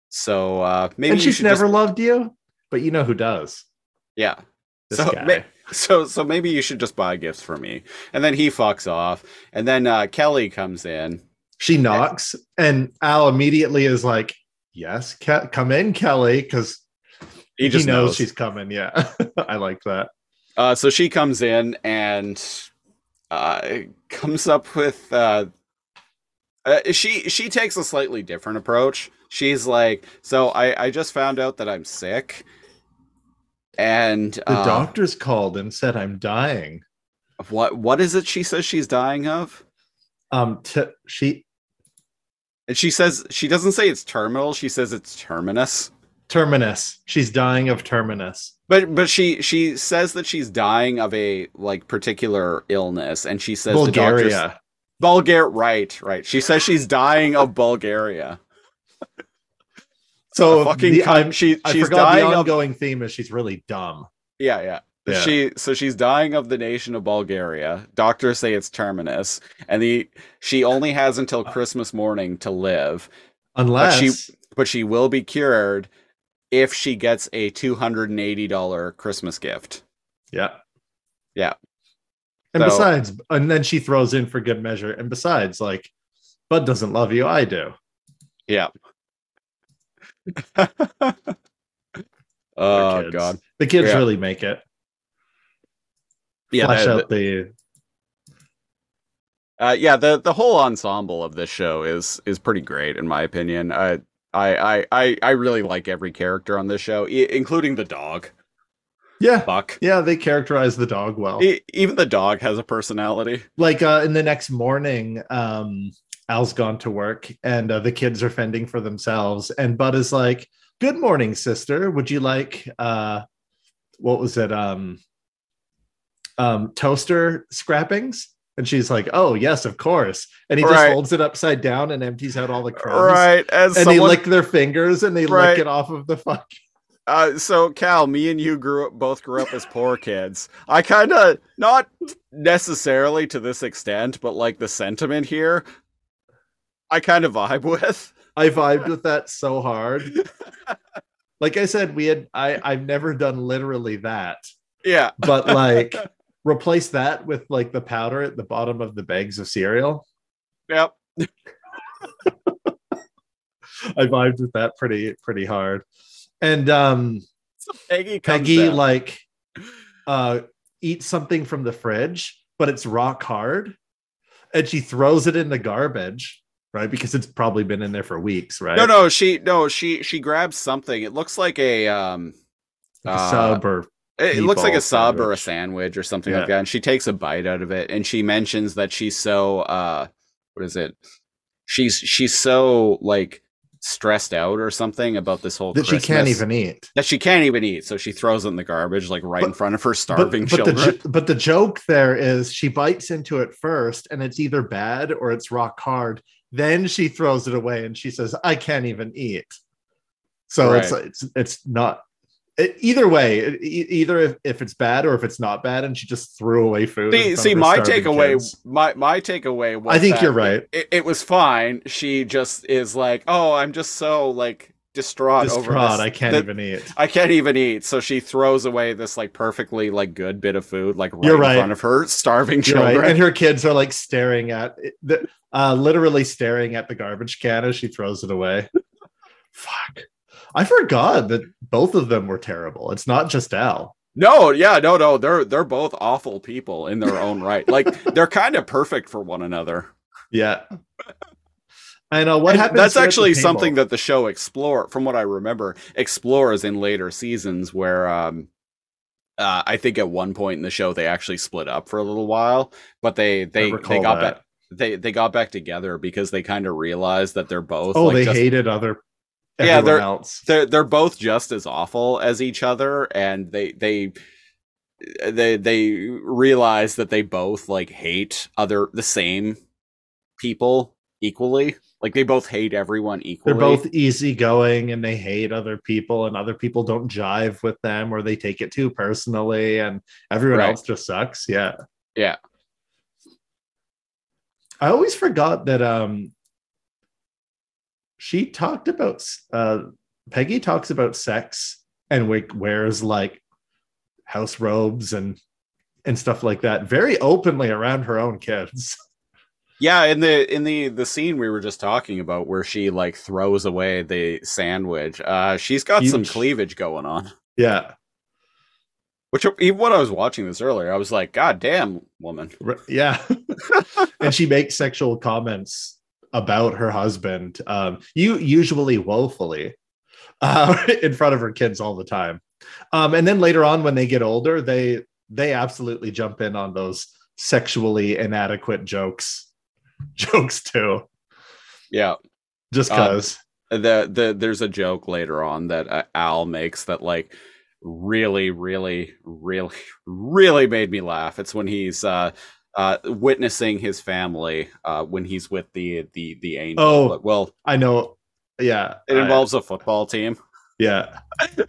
So uh, maybe and she's never just- loved you, but you know who does. yeah. This So, guy. So so maybe you should just buy gifts for me. And then he fucks off. And then uh, Kelly comes in. she knocks, and Al immediately is like, "Yes, Ke- come in, Kelly," because He he, just knows, knows she's coming. Yeah, I like that. Uh, so she comes in and uh, comes up with uh, uh, she she takes a slightly different approach. She's like, so I I just found out that I'm sick, and The uh, doctors called and said I'm dying. what what is it she says she's dying of? Um, t- she And she says she doesn't say it's terminal. She says it's terminus. Terminus. She's dying of terminus. But but she she says that she's dying of a like particular illness, and she says the doctors Bulgaria. Bulgaria. Right, right. She says she's dying of Bulgaria. So fucking the. I'm, she I she's dying the of ongoing theme is she's really dumb. yeah yeah. Yeah. She so she's dying of the nation of Bulgaria. Doctors say it's terminus, and the she only has until uh. Christmas morning to live, Unless she- but she will be cured if she gets a two hundred and eighty dollar Christmas gift. Yeah. Yeah. And So- besides, and then she throws in for good measure. And besides, like, Bud doesn't love you. I do. Yeah. Oh god. The kids Yeah. really make it. Yeah, Flesh out the. uh, yeah. The the whole ensemble of this show is is pretty great in my opinion. I I I I, I really like every character on this show, I- including the dog Yeah. Buck. Yeah. They characterize the dog well. E- even the dog has a personality. like uh, in the next morning, um, Al's gone to work and uh, the kids are fending for themselves. And Bud is like, Good morning, sister. Would you like, uh, what was it? Um, um, toaster scrappings? And she's like, Oh, yes, of course. And he just holds it upside down and empties out all the crumbs. Right, as And they someone, lick their fingers and they Right. lick it off of the fuck. uh, so Kal, me and you grew up both grew up as poor kids. I kind of not necessarily to this extent, but like the sentiment here, I kind of vibe with. I vibed with that so hard. Like I said, we had I I've never done literally that. Yeah, but like replace that with like the powder at the bottom of the bags of cereal. yep. I vibed with that pretty pretty hard. And um So Peggy Peggy like uh eats something from the fridge, but it's rock hard. And she throws it in the garbage, right? Because it's probably been in there for weeks, right? No, no, she no, she she grabs something. It looks like a um Like a uh, sub or it, looks like a sub or a sandwich. or something Yeah. like that. And she takes a bite out of it and she mentions that she's so uh what is it? She's she's so like stressed out or something about this whole that she can't even eat. that she can't even eat. So she throws it in the garbage like right in front of her starving but, but the children. jo- but the joke there is she bites into it first and it's either bad or it's rock hard then she throws it away and she says i can't even eat so it's Right. it's it's not it, either way either if, if it's bad or if it's not bad and she just threw away food See, see, my takeaway, kids. my my takeaway was. I think you're right. It, it was fine. She just is like, oh, I'm just so like distraught, over this. i can't that- even eat I can't even eat. So she throws away this like perfectly like good bit of food, like right You're in right. front of her starving children. right. and her kids are like staring at the, uh literally staring at the garbage can as she throws it away fuck i forgot that both of them were terrible it's not just al no, yeah, no, no, they're they're both awful people in their own right. Like they're kind of perfect for one another. Yeah. I know what And happens. That's here at the actually something that the show explore, from what I remember, explores in later seasons. Where um, uh, I think at one point in the show they actually split up for a little while, but they they they got that. back they they got back together because they kind of realized that they're both Oh, like they just, hated other. Yeah, they're- else. they're they're both just as awful as each other, and they they they they realize that they both like hate other the same people equally. Like they both hate everyone equally. They're both easygoing and they hate other people, and other people don't jive with them or they take it too personally, and everyone Right. else just sucks. Yeah. Yeah. I always forgot that um she talked about uh Peggy talks about sex and wears like house robes and and stuff like that very openly around her own kids. Yeah, in the in the the scene we were just talking about where she like throws away the sandwich, uh she's got some cleavage going on. Yeah. Which even when I was watching this earlier, I was like, God damn, woman. Yeah. and she makes sexual comments about her husband, um, you usually woefully, uh, in front of her kids all the time. Um, and then later on, when they get older, they they absolutely jump in on those sexually inadequate jokes jokes too. Yeah. Just because. Um, the the there's a joke later on that uh, Al makes that like really really really really made me laugh. It's when he's uh uh, witnessing his family uh, when he's with the the the angel. Oh, well, I know. Yeah, it involves I, a football team. Yeah,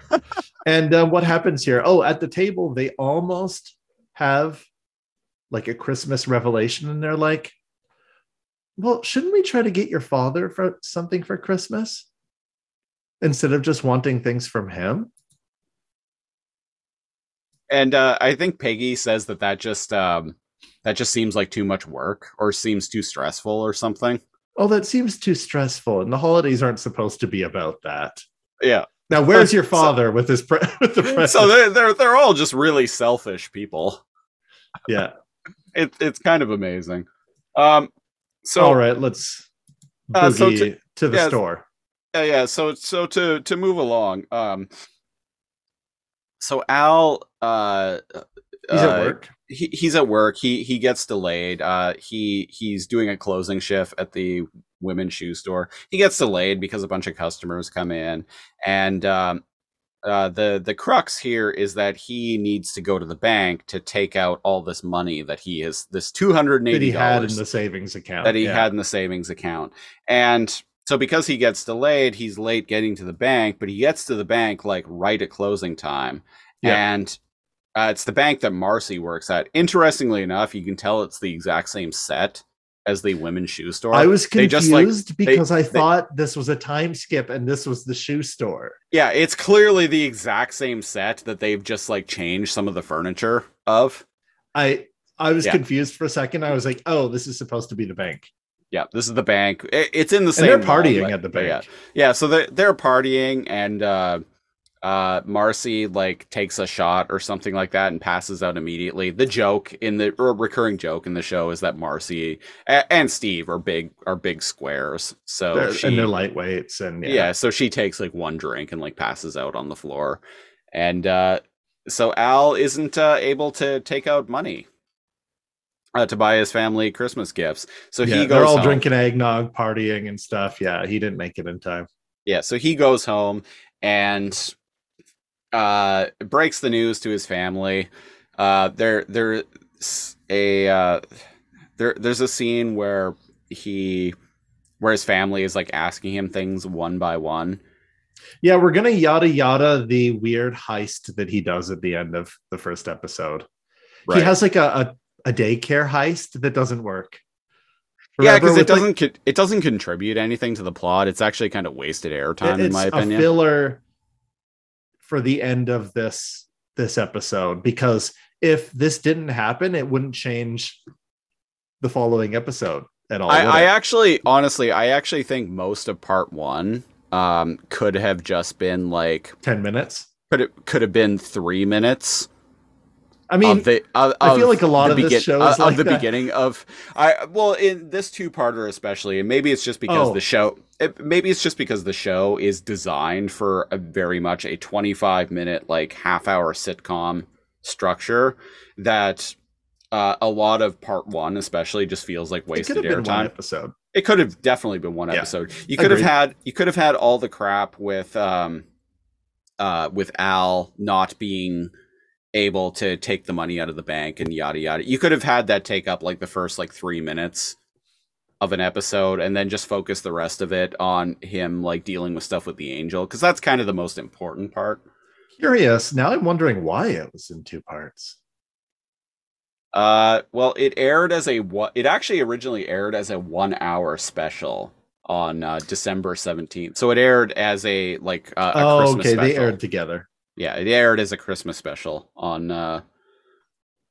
and uh, what happens here? Oh, at the table, they almost have like a Christmas revelation, and they're like, "Well, shouldn't we try to get your father for something for Christmas instead of just wanting things from him?" And uh, I think Peggy says that that just um, that just seems like too much work or seems too stressful or something. Oh, that seems too stressful, and the holidays aren't supposed to be about that. Yeah. Now, where's your father so, with his pre- with the present? So they're they're they're all just really selfish people. Yeah. it, it's kind of amazing. Um. So all right, let's boogie uh, so to, to, the yeah, store. Yeah, yeah. So so to to move along. Um. So Al, uh, he's uh, at work he, he's at work. He he gets delayed. Uh, he he's doing a closing shift at the women's shoe store. He gets delayed because a bunch of customers come in, and um, uh, the the crux here is that he needs to go to the bank to take out all this money that he is this two hundred and eighty had in the savings account that he yeah. had in the savings account, and so because he gets delayed, he's late getting to the bank, but he gets to the bank like right at closing time, yeah. and uh, it's the bank that Marcy works at. Interestingly enough, you can tell it's the exact same set as the women's shoe store. I was confused just, like, because they, I thought they, this was a time skip and this was the shoe store. Yeah, it's clearly the exact same set that they've just like changed some of the furniture of. I I was yeah. confused for a second. I was like, "Oh, this is supposed to be the bank." Yeah, this is the bank. it's in the same. And they're partying at the bank. Yeah, yeah. So they're they're partying and. uh uh marcy like takes a shot or something like that and passes out immediately the joke in the recurring joke in the show is that marcy a- and steve are big are big squares so they're, she, and they're lightweights and yeah. yeah so she takes like one drink and like passes out on the floor and uh so al isn't uh, able to take out money uh, to buy his family Christmas gifts. So yeah, he goes. They're all home. drinking eggnog, partying, and stuff. Yeah, he didn't make it in time. Yeah, so he goes home and uh, breaks the news to his family. Uh, there, there's a uh, there, there's a scene where he, where his family is like asking him things one by one. Yeah, we're gonna yada yada the weird heist that he does at the end of the first episode. Right. He has like a, a, a daycare heist that doesn't work. Remember yeah, because it doesn't like, it doesn't contribute anything to the plot. It's actually kind of wasted airtime, in my opinion. filler for the end of this this episode because if this didn't happen, it wouldn't change the following episode at all. I, I actually, honestly, I actually think most of part one um, could have just been like ten minutes. Could it could have been three minutes? I mean, the, uh, I feel like a lot of begin- this show is uh, like of the that. beginning of I well in this two parter especially, and maybe it's just because oh. the show. It, maybe it's just because the show is designed for a very much a twenty five minute like half hour sitcom structure that uh, a lot of part one especially just feels like wasted airtime. Episode. It could have definitely been one episode. Yeah. You could Agreed. have had you could have had all the crap with um uh with Al not being able to take the money out of the bank and yada yada. You could have had that take up like the first like three minutes of an episode and then just focus the rest of it on him like dealing with stuff with the angel because that's kind of the most important part. Curious. Now I'm wondering why it was in two parts. Uh, well, it aired as a what? It actually originally aired as a one-hour special on uh, December seventeenth. So it aired as a like uh, a oh, Christmas okay. Special. They aired together. Yeah, it aired as a Christmas special on uh,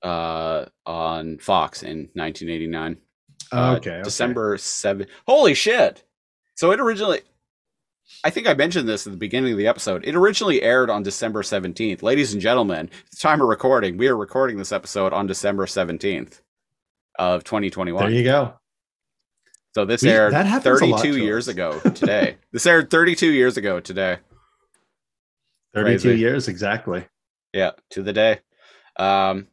uh, on Fox in 1989. Uh, okay, December 7. Holy shit. So it originally I think I mentioned this at the beginning of the episode. It originally aired on December 17th. Ladies and gentlemen, the time of recording, we are recording this episode on December 17th of 2021. There you go. So this We- aired that happens 32 years us. ago today. this aired 32 years ago today. 32 Crazy. years exactly. Yeah, to the day. Um,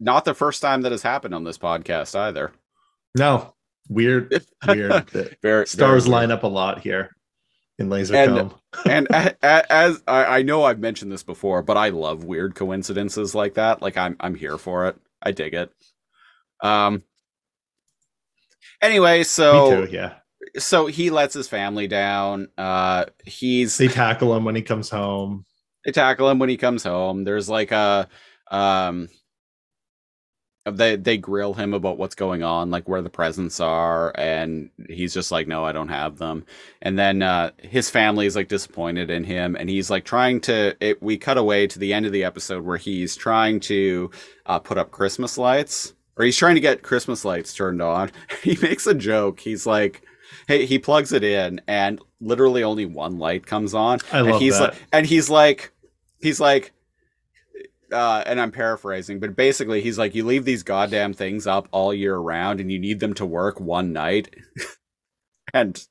not the first time that has happened on this podcast either. No, weird, weird. Very Stars very line up a lot here in Lazor And- Comb. and a, a, as I, I know I've mentioned this before, but I love weird coincidences like that. Like I'm I'm here for it. I dig it. Um. Anyway, so too. Yeah, so he lets his family down. Uh, he's they tackle him when he comes home. they tackle him when he comes home. There's like a um they they grill him about what's going on, like where the presents are, and he's just like, No, I don't have them. And then uh his family is like disappointed in him, and he's like trying to it we cut away to the end of the episode where he's trying to uh put up Christmas lights. Or he's trying to get Christmas lights turned on. he makes a joke. He's like Hey, he plugs it in, and literally only one light comes on I and he's that. like and he's like he's like uh and i'm paraphrasing but basically he's like you leave these goddamn things up all year round and you need them to work one night. And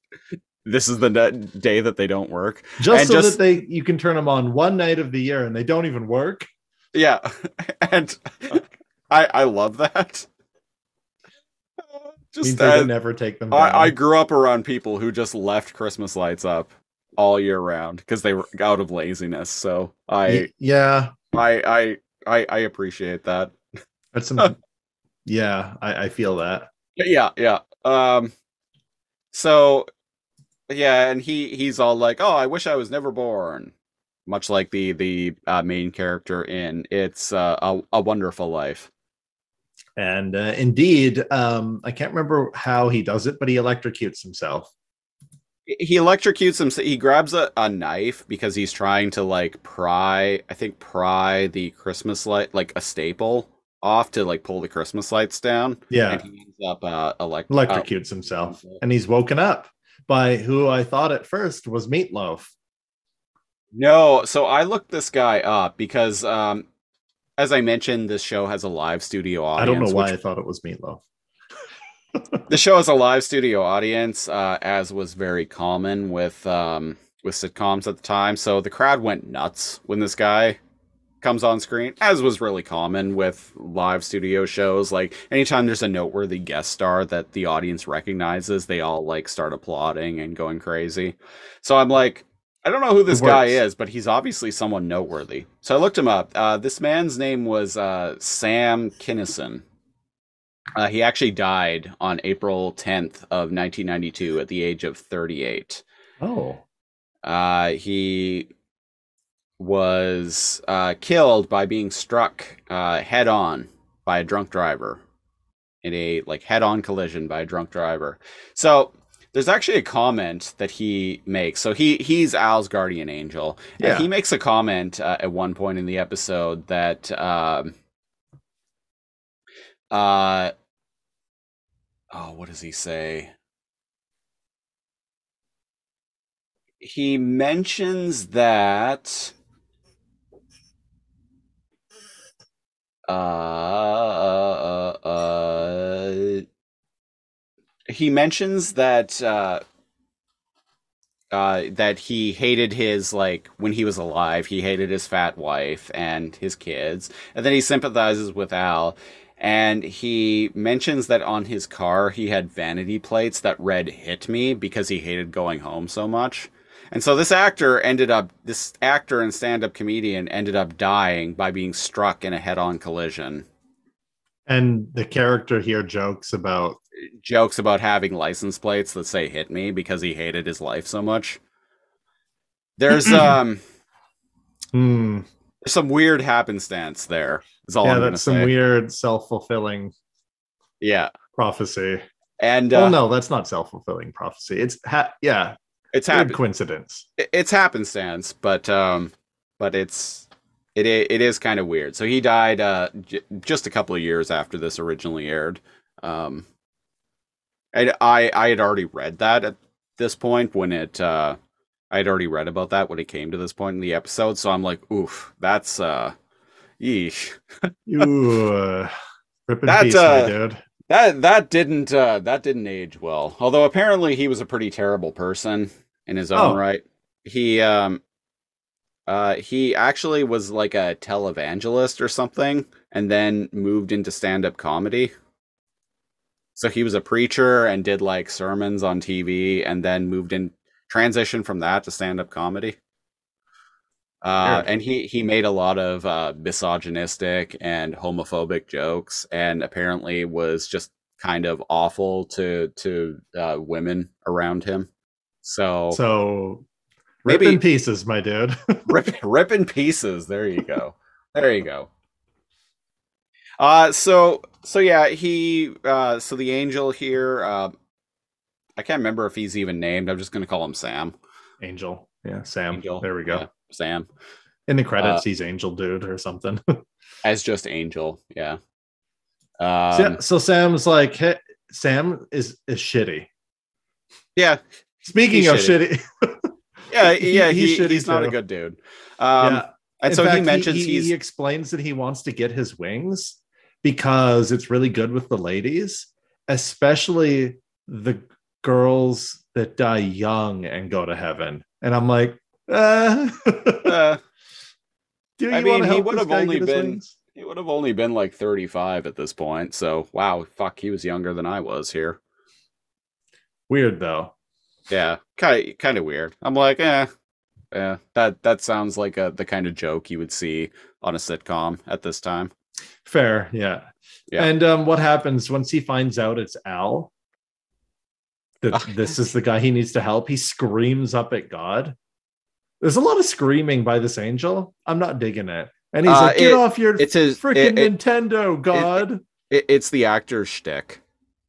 this is the day that they don't work. Just and so just- that they you can turn them on one night of the year and they don't even work. yeah. And i i love that. Just uh, never take them. I, I grew up around people who just left christmas lights up all year round because they were out of laziness. So I yeah, I I I, I appreciate that. that's some. yeah, I, I feel that. Yeah, yeah. Um so yeah, and he he's all like, "Oh, I wish I was never born." Much like the the uh, main character in It's uh, a a Wonderful Life. And uh, indeed, um, I can't remember how he does it, but he electrocutes himself. He electrocutes him. He grabs a, a knife because he's trying to like pry. I think pry the Christmas light, like a staple, off to like pull the Christmas lights down. Yeah, And he ends up uh, elect- electrocutes himself, and he's woken up by who I thought at first was Meatloaf. No, so I looked this guy up because, um, as I mentioned, this show has a live studio audience. I don't know why I thought it was Meatloaf. The show has a live studio audience, uh, as was very common with um, with sitcoms at the time. So the crowd went nuts when this guy comes on screen, as was really common with live studio shows. Like anytime there's a noteworthy guest star that the audience recognizes, they all like start applauding and going crazy. So I'm like, I don't know who this guy is, but he's obviously someone noteworthy. So I looked him up. Uh, this man's name was uh, Sam Kinison. Uh, he actually died on April 10th of 1992 at the age of 38. Oh, Uh, he was uh, killed by being struck uh, head on by a drunk driver in a like head on collision by a drunk driver. So there's actually a comment that he makes. So he he's Al's guardian angel, Yeah. and he makes a comment uh, at one point in the episode that um, uh oh what does he say? he mentions that uh, uh, uh, he mentions that uh uh that he hated his like when he was alive he hated his fat wife and his kids and then he sympathizes with Al and he mentions that on his car he had vanity plates that read hit me because he hated going home so much and so this actor ended up this actor and stand-up comedian ended up dying by being struck in a head-on collision. and the character here jokes about Jokes about having license plates that say hit me because he hated his life so much. There's um hmm, there's some weird happenstance there. Is all yeah, I'm that's some say. weird self-fulfilling Yeah. prophecy. And oh uh, no, that's not self-fulfilling prophecy. It's ha- yeah, it's happen- coincidence. it's happenstance, but um but it's it it is kind of weird. So he died uh j- just a couple of years after this originally aired. Um and I I had already read that at this point when it uh I'd already read about that when it came to this point in the episode, so I'm like, oof, that's uh, yeesh. Ooh, rip in That, peace, uh, my dude. That that didn't uh, that didn't age well. Although apparently he was a pretty terrible person in his own Oh. right. He um uh he actually was like a televangelist or something and then moved into stand-up comedy. So he was a preacher and did like sermons on TV and then moved in transition from that to stand-up comedy. Uh, and he he made a lot of uh, misogynistic and homophobic jokes, and apparently was just kind of awful to to uh, women around him. So, So rip Maybe- in pieces, my dude. rip rip in pieces. There you go. There you go. Uh so so yeah, he uh so the angel here uh I can't remember if he's even named. I'm just going to call him Sam. Angel. Yeah, Sam. Angel. There we go. Yeah, Sam. In the credits, Uh, he's Angel Dude or something. As just Angel. Yeah. so, Um, yeah, so Sam's like, hey, Sam is is shitty. yeah. Speaking He's of shitty. shitty, Yeah, He- yeah, he's he, shitty he's not a good dude. Um yeah. and In so he mentions he, he's he explains that he wants to get his wings because it's really good with the ladies, especially the girls that die young and go to heaven. And I'm like, uh, uh, do you I want mean, he would have only been- wings? he would have only been like 35 at this point. So, wow, fuck, he was younger than I was here. Weird though. Yeah, kind of kind of weird. I'm like, eh, yeah, that that sounds like a the kind of joke you would see on a sitcom at this time. Fair, yeah. Yeah. And um, what happens once he finds out it's Al? That this is the guy he needs to help. He screams up at God. There's a lot of screaming by this angel. I'm not digging it. And he's Uh, like, "Get it- off your It's his. freaking It, it, Nintendo, God!" it- it's the actor's shtick.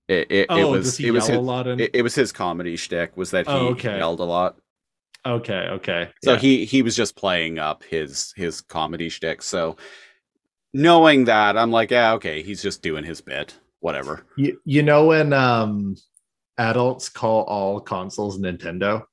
It it, oh, was does he it was yell his, a lot? In- it, it was his comedy shtick was that he Oh, okay. yelled a lot. okay, okay. So yeah. he he was just playing up his his comedy shtick. So knowing that, I'm like, yeah, okay, he's just doing his bit. Whatever. you, you know when um adults call all consoles Nintendo?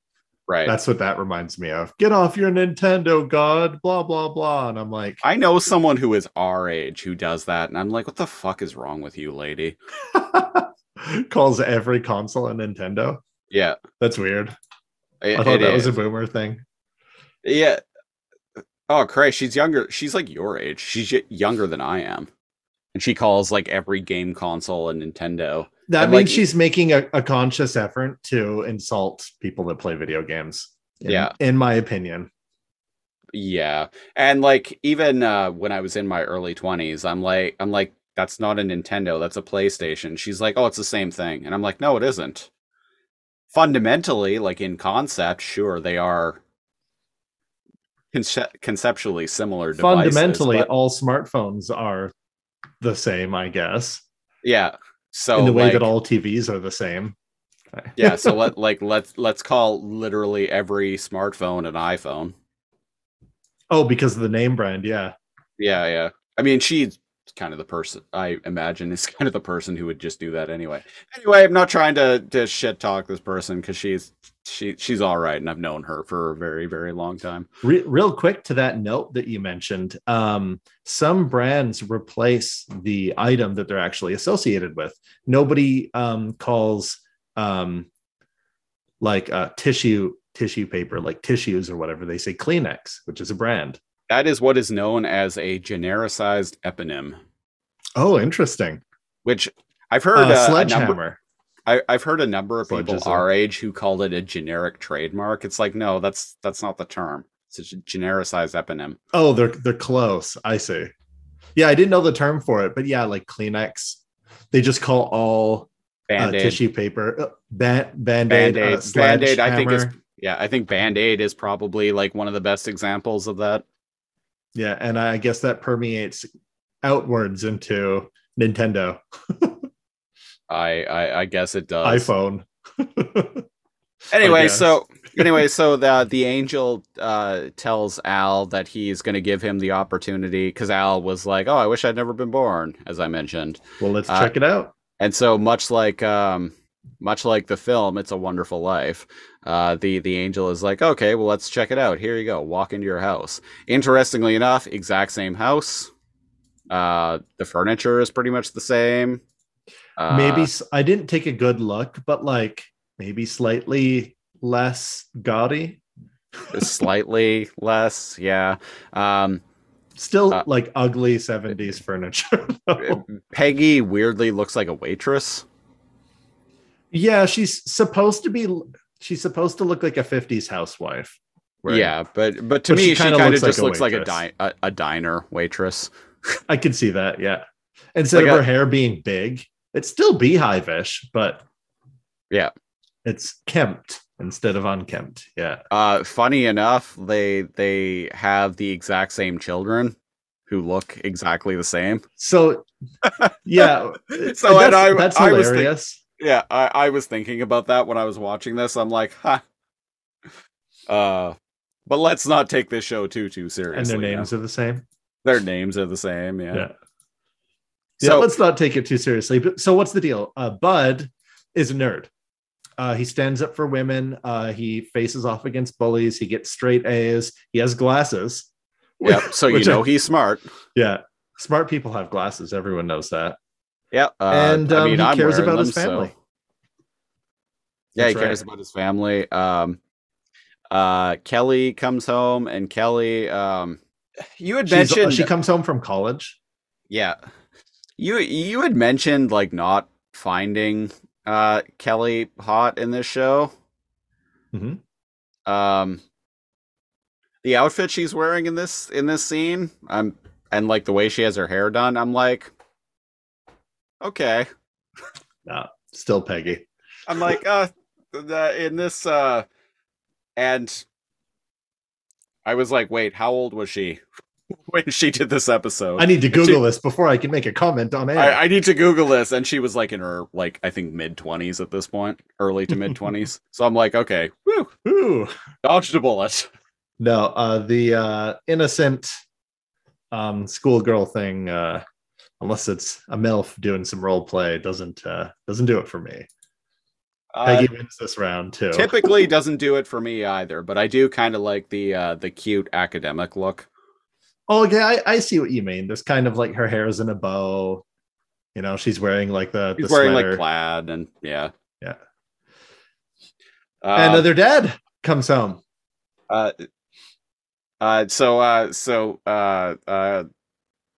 Right. That's what that reminds me of. Get off your Nintendo, God! Blah blah blah. And I'm like, I know someone who is our age who does that, and I'm like, what the fuck is wrong with you, lady? calls every console a Nintendo. Yeah. That's weird. It, I thought it that was a boomer thing. Yeah. Oh, Christ, she's younger. She's like your age. She's younger than I am. And she calls like every game console a Nintendo. That And, means like- she's making a, a conscious effort to insult people that play video games. in- Yeah. In my opinion. Yeah. And like even uh when I was in my early 20s, I'm like I'm like that's not a Nintendo, that's a PlayStation. She's like, "Oh, it's the same thing." And I'm like, "No, it isn't." Fundamentally, like in concept, sure they are conce- conceptually similar devices. Fundamentally, but- all smartphones are the same, I guess. yeah. So in the way like, that all TVs are the same. yeah, so let like let's let's call literally every smartphone an iPhone. oh, because of the name brand, yeah. Yeah, yeah. I mean, she's kind of the person I imagine is kind of the person who would just do that anyway. Anyway, I'm not trying to to shit talk this person because she's she she's all right, and I've known her for a very very long time. Re- real quick to that note that you mentioned, um, some brands replace the item that they're actually associated with. Nobody um, calls um, like uh, tissue tissue paper like tissues or whatever. They say Kleenex, which is a brand. That is what is known as a genericized eponym, Oh, interesting. which I've heard Uh, uh, a number. sledgehammer. I, I've heard a number of people Sledgeism. our age who called it a generic trademark. It's like no, that's that's not the term. It's a genericized eponym. Oh, they're they're close. I see. Yeah, I didn't know the term for it, but yeah, like Kleenex. They just call all uh, tissue paper uh, ban- band-aid, Band-Aid. uh, Band-Aid, I think is yeah, I think Band-Aid is probably like one of the best examples of that. Yeah, and I guess that permeates outwards into Nintendo, I I, I guess it does. iPhone. Anyway, so anyway, so the the angel uh tells Al that he's going to give him the opportunity cuz Al was like, "Oh, I wish I'd never been born," as I mentioned. well, let's Uh, check it out. And so much like um much like the film "It's a Wonderful Life," uh, the the angel is like, "Okay, well, let's check it out. Here you go. Walk into your house." Interestingly enough, exact same house. Uh, the furniture is pretty much the same. Uh, maybe I didn't take a good look, but like maybe slightly less gaudy. slightly less. Yeah. Um, Still Uh, like ugly 70s furniture. though. Peggy weirdly looks like a waitress. yeah, she's supposed to be she's supposed to look like a 50s housewife. right? Yeah, but but to But me, she kind of like just a looks like a, di- a a diner waitress. I can see that. Yeah. Instead Like of a- her hair being big, it's still beehive-ish, but Yeah. it's kempt instead of unkempt. Yeah. Uh, funny enough, they they have the exact same children who look exactly the same. So yeah. So, and that's, I- that's I was think- hilarious. Yeah, I, I was thinking about that when I was watching this. I'm like, huh. Uh, but let's not take this show too too seriously. and their names are the same. their names are the same. Yeah. Yeah. Yeah, So let's not take it too seriously. But so what's the deal? Uh, Bud is a nerd. Uh, he stands up for women. Uh, he faces off against bullies. He gets straight A's. He has glasses. yeah, so you Which I- know he's smart. yeah, smart people have glasses. Everyone knows that. Yeah, uh, And, um, he cares wearing about his so- family. Yeah, That's he cares right. about his family. Um, uh, Kelly comes home, and Kelly, um, you had She's- uh, mentioned, she comes home from college. yeah, you you had mentioned like not finding uh Kelly hot in this show. Mhm. Um, the outfit she's wearing in this in this scene, um, and like the way she has her hair done, I'm like, okay. Still Peggy. I'm like, uh, the, in this, uh, and I was like, wait, how old was she when she did this episode? I need to And she- Google this before I can make a comment on it. I, I need to Google this, and she was like in her like I think mid twenties at this point, early to mid twenties. so I'm like, okay, woo, Ooh. dodged a bullet. No, uh, the uh, innocent um, schoolgirl thing, uh, unless it's a MILF doing some role play, doesn't uh, doesn't do it for me. Uh, Peggy wins this round too. typically doesn't do it for me either, but I do kind of like the uh, the cute academic look. Oh, okay, I, I see what you mean. There's kind of like her hair is in a bow. You know, she's wearing like the, She's the wearing sweater. like plaid and yeah, Yeah. Uh, and their dad comes home. Uh, uh, so, uh, so, uh, uh,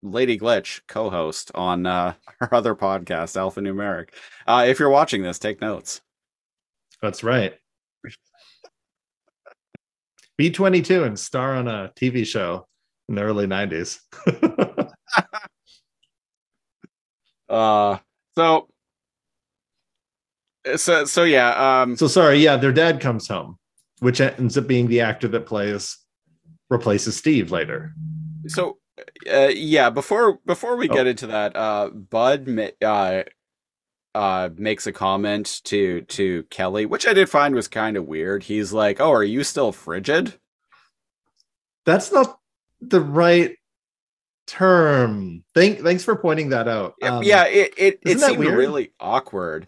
Lady Glitch, co-host on uh, her other podcast, Alphanumeric. Uh, if you're watching this, take notes. That's right. B22 and star on a TV show in the early 90s. Uh, so, so, so yeah. Um, so sorry, yeah, their dad comes home, which ends up being the actor that plays replaces Steve later. so, uh, yeah. Before before we Oh. get into that, uh, Bud uh, uh, makes a comment to to Kelly, which I did find was kind of weird. He's like, "Oh, are you still frigid?" That's not the right term. Thank thanks for pointing that out. Yeah, Um, yeah, it it, it seemed really awkward.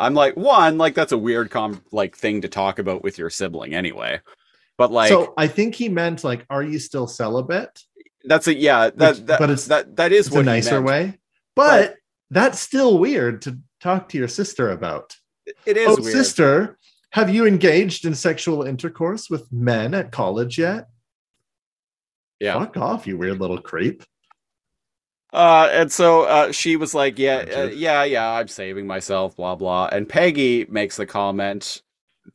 I'm like, one, like that's a weird com like thing to talk about with your sibling anyway. But like so I think he meant like, are you still celibate? that's a yeah, that, Which- that but it's- that that is It's a nicer way. But that's still weird to talk to your sister about. It is oh, weird. sister, have you engaged in sexual intercourse with men at college yet? Yeah. Fuck off, you weird little creep. Uh, and so uh, she was like, "Yeah, uh, yeah, yeah, I'm saving myself." Blah blah. And Peggy makes the comment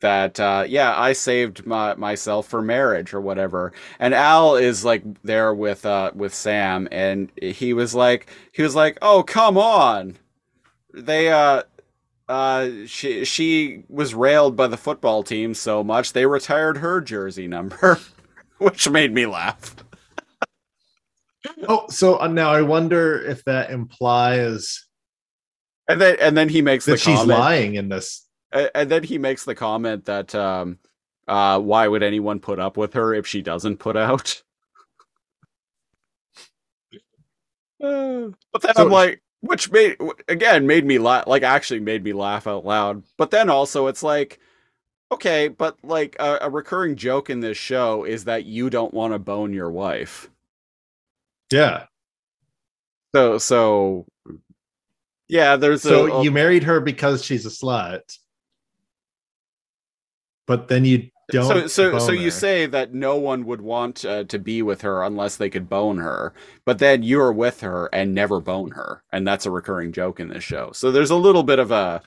that, uh, "Yeah, I saved my myself for marriage or whatever." And Al is like there with uh with Sam, and he was like, he was like, "Oh, come on." They uh. Uh, she she was railed by the football team so much they retired her jersey number, which made me laugh. Oh, so uh, now I wonder if that implies And then and then he makes the that she's comment. lying in this. And then he makes the comment that um uh why would anyone put up with her if she doesn't put out Uh, but then So i'm like which made again made me laugh like actually made me laugh out loud but then also it's like okay but like a, a recurring joke in this show is that you don't want to bone your wife Yeah. so so yeah there's So a, you married her because she's a slut, but then you don't. so so so bone you say that no one would want uh, to be with her unless they could bone her but then you're with her and never bone her and that's a recurring joke in this show so there's a little bit of a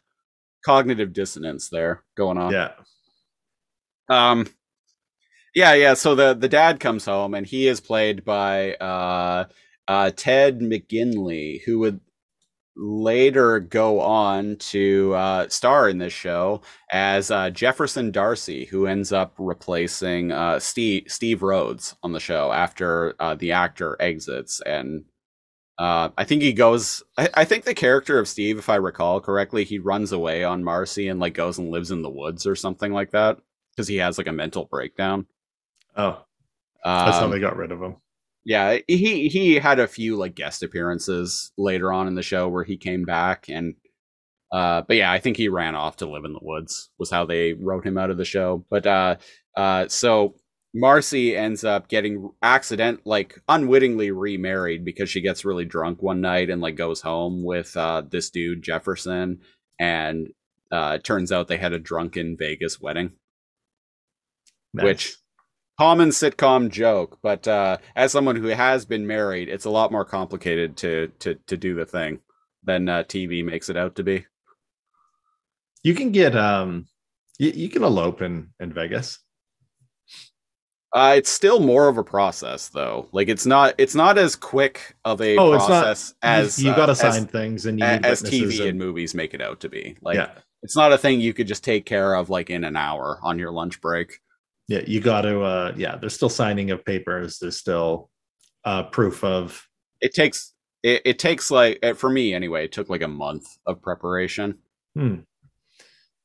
cognitive dissonance there going on Yeah. Um, yeah, yeah. So the the dad comes home, and he is played by uh, uh, Ted McGinley, who would later go on to uh, star in this show as uh, Jefferson Darcy, who ends up replacing uh, Steve Steve Rhodes on the show after uh, the actor exits and. Uh, I think he goes. I, I think the character of Steve, if I recall correctly, he runs away on Marcy and like goes and lives in the woods or something like that because he has like a mental breakdown. Oh, that's how Um, they got rid of him. yeah, he he had a few like guest appearances later on in the show where he came back and uh but yeah, I think he ran off to live in the woods was how they wrote him out of the show. But uh uh so Marcy ends up getting accident like unwittingly remarried because she gets really drunk one night and like goes home with uh this dude Jefferson and uh it turns out they had a drunken Vegas wedding. Nice. which- common sitcom joke, but uh, as someone who has been married, it's a lot more complicated to to to do the thing than uh, TV makes it out to be. you can get um, you, you can elope in in Vegas. Uh, it's still more of a process, though. Like it's not it's not as quick of a Oh, it's not- process as you, uh, got to as- sign things and you need as TV and and- movies make it out to be. Like yeah, it's not a thing you could just take care of like in an hour on your lunch break. Yeah, you got to. uh Yeah, there's still signing of papers. There's still uh proof of. It takes it, it takes like uh, for me anyway. It took like a month of preparation. Hmm.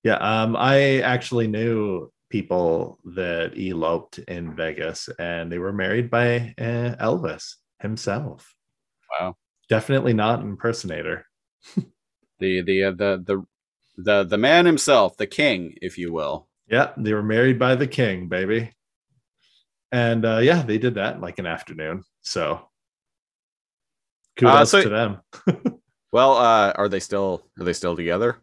Yeah, um, I actually knew people that eloped in Vegas, and they were married by uh, Elvis himself. Wow. Definitely not an impersonator. The the uh, the the the the man himself, the king, if you will. Yeah, they were married by the king, baby. And uh, yeah, they did that in like an afternoon. So kudos so- to them. Well, uh, are they still are they still together?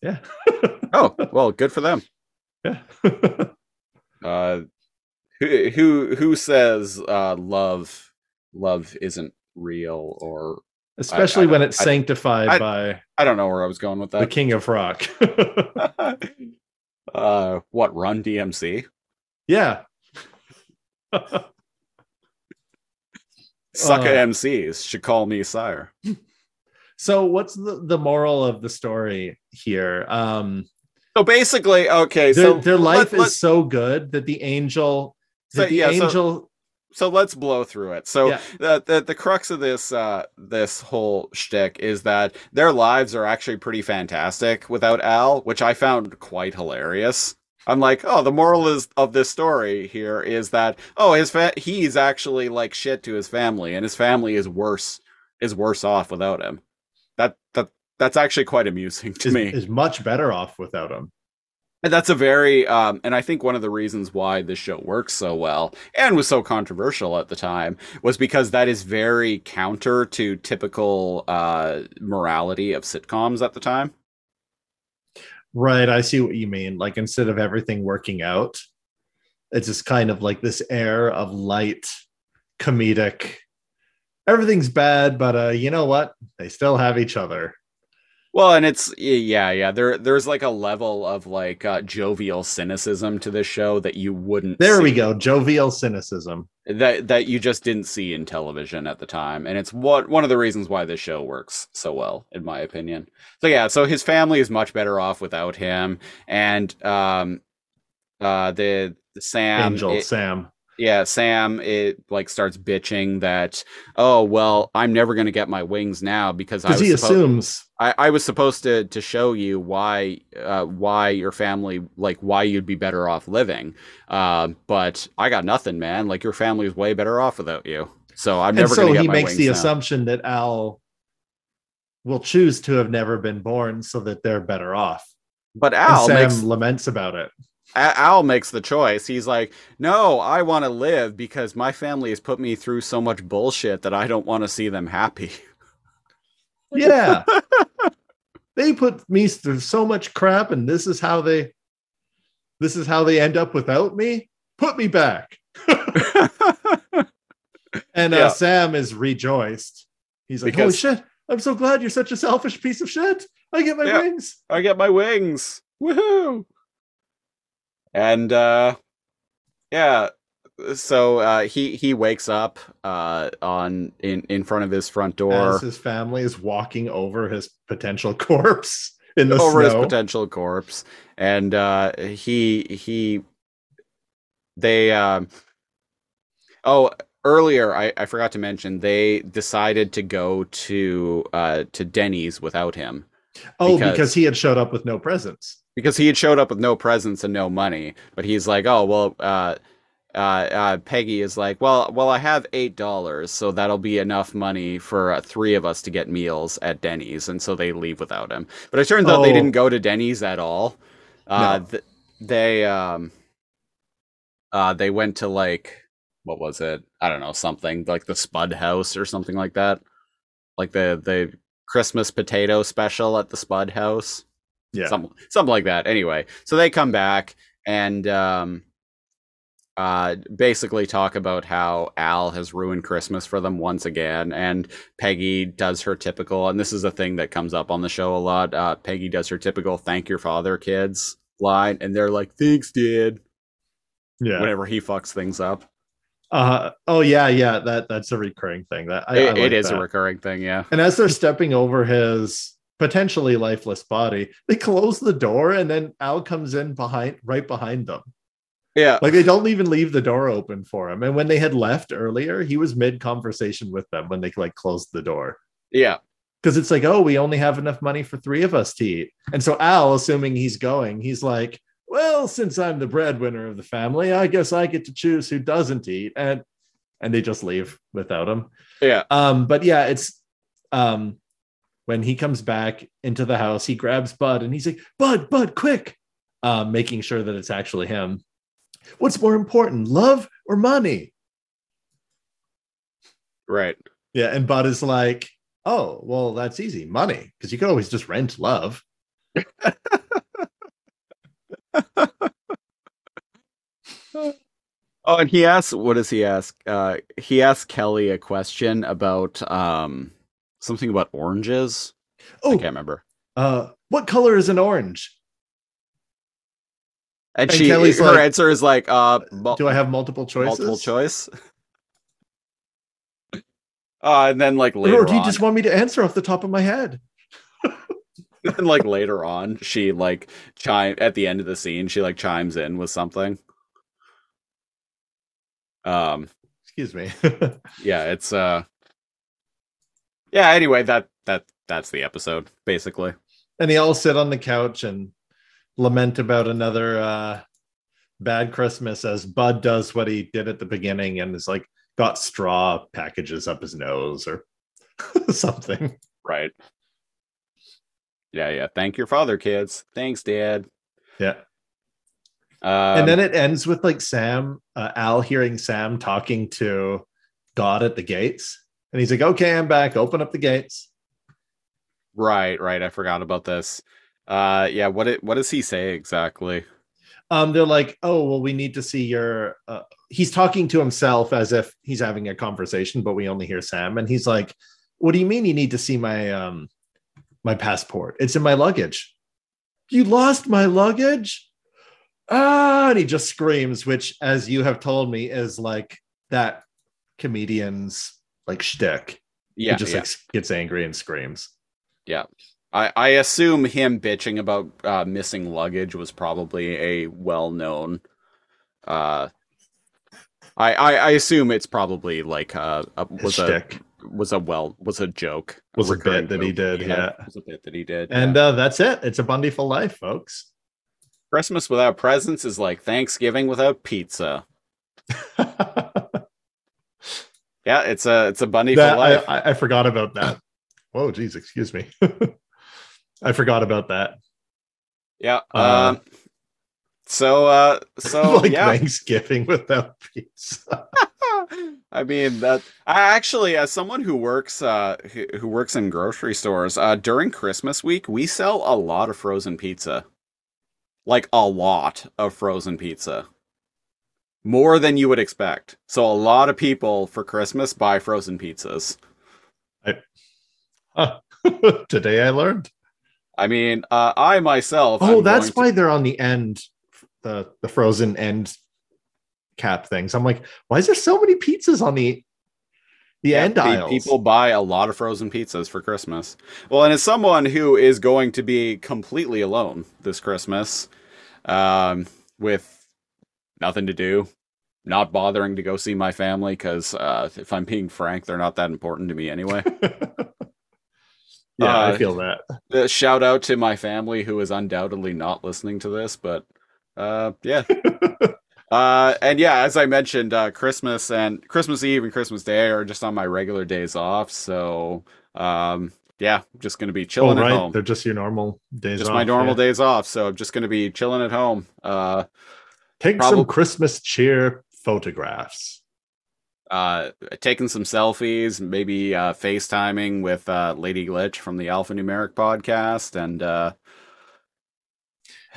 Yeah. Oh, well, good for them. yeah. Uh, who who who says uh, love love isn't real or Especially I when it's I- sanctified I- by I don't know where I was going with that. the king of rock. Uh, what Run DMC? yeah. Sucker Uh. MCs should call me sire. so what's the, the moral of the story here? Um So basically, okay, their, so their life let- let- is so good that the angel So, that the yeah, angel so let's blow through it. So Yeah. the, the the crux of this uh this whole shtick is that their lives are actually pretty fantastic without Al, which I found quite hilarious. I'm like, oh, the moral is of this story here is that oh, his fa- he's actually like shit to his family, and his family is worse is worse off without him. That that that's actually quite amusing to is, me. is much better off without him. And that's a very, um, and I think one of the reasons why this show works so well and was so controversial at the time was because that is very counter to typical uh, morality of sitcoms at the time. Right, I see what you mean. Like instead of everything working out, it's just kind of like this air of light, comedic. Everything's bad, but uh, you know what? They still have each other. Well, and it's yeah, yeah. There, there's like a level of like uh, jovial cynicism to this show that you wouldn't. There we go. Jovial cynicism. That that you just didn't see in television at the time, and it's what one of the reasons why this show works so well, in my opinion. So yeah, so his family is much better off without him, and um, uh, the, the Sam, Angel it- Sam. Yeah, Sam, it like starts bitching that, oh well, I'm never gonna get my wings now because I was he suppo- assumes I, I was supposed to to show you why uh, why your family like why you'd be better off living, uh, but I got nothing, man. Like your family is way better off without you. So I'm and never so gonna get my wings. So he makes the now. assumption that Al will choose to have never been born so that they're better off. But And Al Sam makes laments about it. Al makes the choice. He's like, "No, I want to live because my family has put me through so much bullshit that I don't want to see them happy." Yeah. they put me through so much crap and this is how they this is how they end up without me. Put me back. And uh, Yeah. Sam is rejoiced. He's like, Because- "Holy shit! I'm so glad you're such a selfish piece of shit. I get my Yeah. wings." I get my wings. Woohoo! And uh yeah, so uh he he wakes up uh on in in front of his front door. As his family is walking over his potential corpse in the over his potential corpse. And uh he he they um oh earlier I, I forgot to mention they decided to go to uh to Denny's without him. Oh, because- because he had showed up with no presents. Because he had showed up with no presents and no money but he's like oh well uh uh, uh peggy is like well well i have eight dollars so that'll be enough money for uh, three of us to get meals at denny's and so they leave without him. But it turns out they Oh. didn't go to denny's at all. Uh No. th- they um uh they went to like what was it? I don't know something like the spud house or something like that. Like the the christmas potato special at the spud house Yeah. something something like that. Anyway, so they come back and um, uh, basically talk about how Al has ruined Christmas for them once again, and Peggy does her typical, and this is a thing that comes up on the show a lot. Uh, Peggy does her typical "Thank your father, kids" line, and they're like, "Thanks, Dad." yeah. Whenever he fucks things up, Uh, oh yeah, yeah. That that's a recurring thing. That I, It- I like it is that. a recurring thing. Yeah, And as they're stepping over his potentially lifeless body, they close the door, and then Al comes in behind, right behind them. yeah, Like they don't even leave the door open for him. And when they had left earlier, he was mid conversation with them when they like closed the door. yeah, Because it's like, oh, we only have enough money for three of us to eat. And so Al, assuming he's going, he's like, well, since I'm the breadwinner of the family, I guess I get to choose who doesn't eat. And and they just leave without him. yeah. Um, but yeah, it's um when he comes back into the house, he grabs Bud and he's like, Bud, Bud, quick, um, making sure that it's actually him. What's more important, love or money? Right. Yeah, and Bud is like, Oh, well, that's easy, money, because you could always just rent love. Oh, and he asks, what does he ask? Uh, he asks Kelly a question about um something about oranges. Oh, I can't remember. uh, what color is an orange? And, And she, Kelly's her like, answer is like, uh, mul- Do I have multiple choices? multiple choice. Uh, and then like later, Or do you on, just want me to answer off the top of my head? and like later on, she like chime at the end of the scene, she like chimes in with something. Um, Excuse me. yeah, it's uh, yeah. Anyway, that that that's the episode basically. and they all sit on the couch and lament about another uh bad christmas as bud does what he did at the beginning and is like got straw packages up his nose or something Right. Yeah, yeah. Thank your father, kids. Thanks, Dad. yeah Um, and then it ends with like sam uh, al hearing sam talking to god at the gates and he's like okay i'm back open up the gates right, right. I forgot about this. Uh, yeah. What it what does he say exactly? um they're like oh well we need to see your uh, he's talking to himself as if he's having a conversation but we only hear sam and he's like what do you mean you need to see my um my passport it's in my luggage you lost my luggage ah and he just screams which as you have told me is like that comedian's like shtick. Yeah, he just yeah. like gets angry and screams Yeah, I, I assume him bitching about uh, missing luggage was probably a well-known. Uh, I, I I assume it's probably like uh, a, His was a shtick. was a well was a joke Was a recurring bit that he did, had. yeah. was a bit that he did and yeah. uh, that's it it's a Bundyful Life folks Christmas without presents is like Thanksgiving without pizza. Yeah, it's a it's a bunny for life. I, I, I forgot about that Whoa, geez, excuse me. I forgot about that. Yeah. Uh, um, so uh, so like yeah. Thanksgiving without pizza. I mean that. I actually, as someone who works uh, who, who works in grocery stores, uh, during Christmas week, we sell a lot of frozen pizza, like a lot of frozen pizza, more than you would expect. So a lot of people for Christmas buy frozen pizzas. Huh. Today I learned. I mean, uh, I myself. Oh, I'm that's why to- they're on the end, the the frozen end cap things. I'm like, why is there so many pizzas on the the Yeah, end aisles? People buy a lot of frozen pizzas for Christmas. Well, and as someone who is going to be completely alone this Christmas, um, with nothing to do, not bothering to go see my family, because uh, if I'm being frank, they're not that important to me anyway. yeah, I Uh, feel that. Shout out to my family who is undoubtedly not listening to this, but uh, yeah. Uh, and yeah, as I mentioned, uh, Christmas and Christmas Eve and Christmas Day are just on my regular days off. So, um, yeah, I'm just gonna be Oh, chilling at home. They're just your normal days. Just off, my normal yeah. days off. So I'm just gonna be chilling at home. Uh, Take some Christmas cheer photographs. uh, taking some selfies, maybe uh, FaceTiming with uh, Lady Glitch from the Alphanumeric podcast, and uh,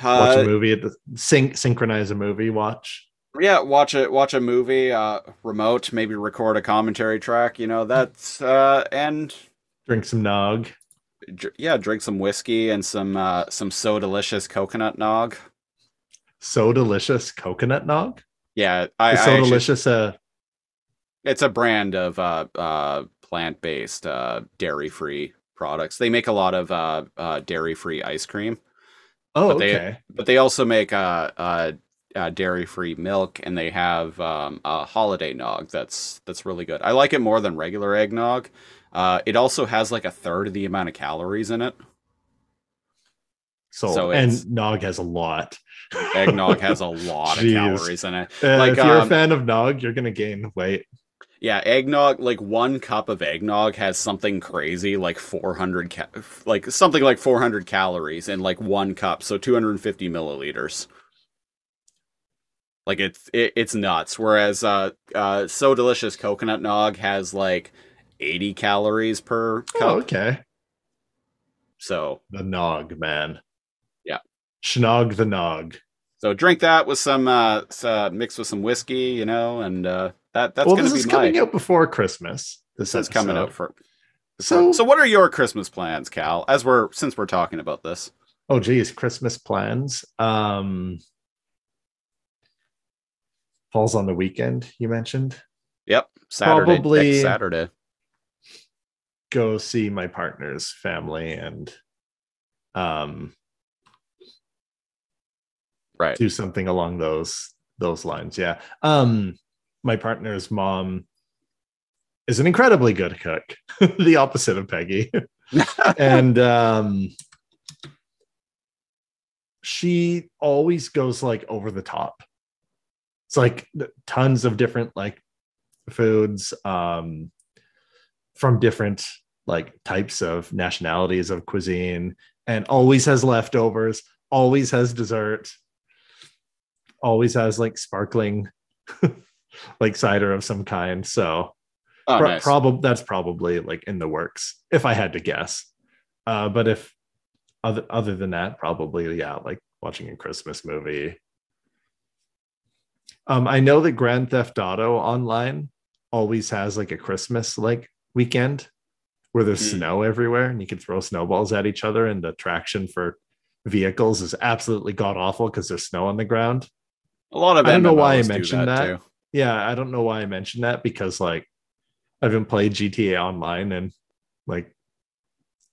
Watch uh, a movie at the sync synchronize a movie. Watch. yeah watch it watch a movie uh remote maybe record a commentary track you know that's uh and Drink some nog. dr- yeah drink some whiskey and some uh some so delicious coconut nog So delicious coconut nog. yeah i, I so actually- delicious. Uh, it's a brand of uh uh plant-based uh dairy-free products they make a lot of uh, uh dairy-free ice cream oh, But they- okay. but they also make uh uh, uh dairy-free milk and they have um a holiday nog that's that's really good i like it more than regular eggnog uh it also has like a third of the amount of calories in it So, so and nog has a lot. Eggnog has a lot of calories in it Uh, Like, if you're um, a fan of nog, you're gonna gain weight. yeah eggnog like one cup of eggnog has something crazy like 400 ca- like something like 400 calories in like one cup so 250 milliliters like it's it, it's nuts whereas uh uh so delicious coconut nog has like 80 calories per cup Oh, okay. so The nog, man. Schnog the nog. so drink that with some uh, uh mixed with some whiskey you know and uh that that's well, gonna this be is coming my out before Christmas. This this is coming out for So, so what are your christmas plans Kal as we're since we're talking about this oh geez, Christmas plans. Um, falls on the weekend. You mentioned Yep, Saturday. Probably- Saturday. go see my partner's family and um Right. do something along those those lines. Yeah. Um, my partner's mom is an incredibly good cook, the opposite of Peggy. and um she always goes like over the top it's like tons of different like foods um from different like types of nationalities of cuisine and always has leftovers always has dessert always has like sparkling like cider of some kind so oh, Pro- nice. probab- that's probably like in the works if I had to guess. Uh, but if other other than that, probably yeah, like watching a Christmas movie. Um, I know that Grand Theft Auto Online always has like a Christmas like weekend where there's Hmm. snow everywhere and you can throw snowballs at each other, and the traction for vehicles is absolutely god awful because there's snow on the ground. A lot of I don't know why I mentioned that. too. Yeah, I don't know why I mentioned that because like I haven't played GTA Online in like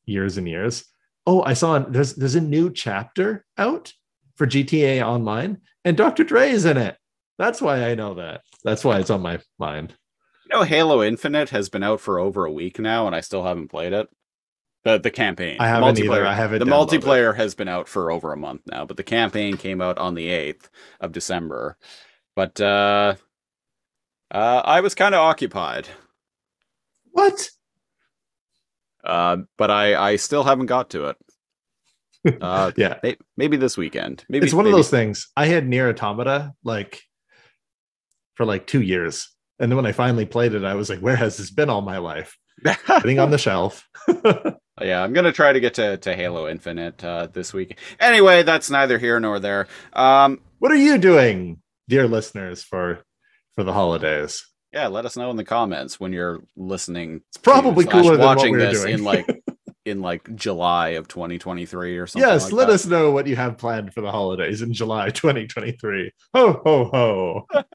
years and years. Oh, I saw there's there's a new chapter out for GTA Online, and Dr. Dre is in it. That's why I know that. That's why it's on my mind. You know, Halo Infinite has been out for over a week now, and I still haven't played it. The the campaign. I The haven't either. multiplayer- I haven't The multiplayer has been out for over a month now, but the campaign came out on the eighth of December. But uh, uh, I was kind of occupied. What? Uh, but I I still haven't got to it. Uh, yeah, may- maybe this weekend. Maybe it's one of those things. I had NieR: Automata like for like two years, and then when I finally played it, I was like, "Where has this been all my life?" Sitting on the shelf. Yeah, I'm gonna try to get to, to Halo Infinite uh, this week. Anyway, that's neither here nor there. Um, what are you doing, dear listeners, for for the holidays? yeah, let us know in the comments when you're listening. It's probably cooler than what watching we're this doing. in like in like July of 2023 or something. yes, like let that. us know what you have planned for the holidays in July 2023. Ho ho ho!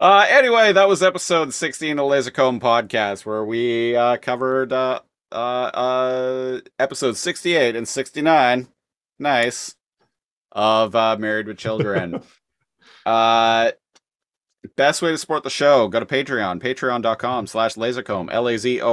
Uh, anyway, that was episode 16 of Lazor Comb Podcast, where we uh, covered uh, uh, uh, episodes 68 and 69. Nice. Of uh, Married with Children. uh, best way to support the show, go to Patreon, patreon.com slash lazorcomb, L-A-Z-O-R-C-O-M-B,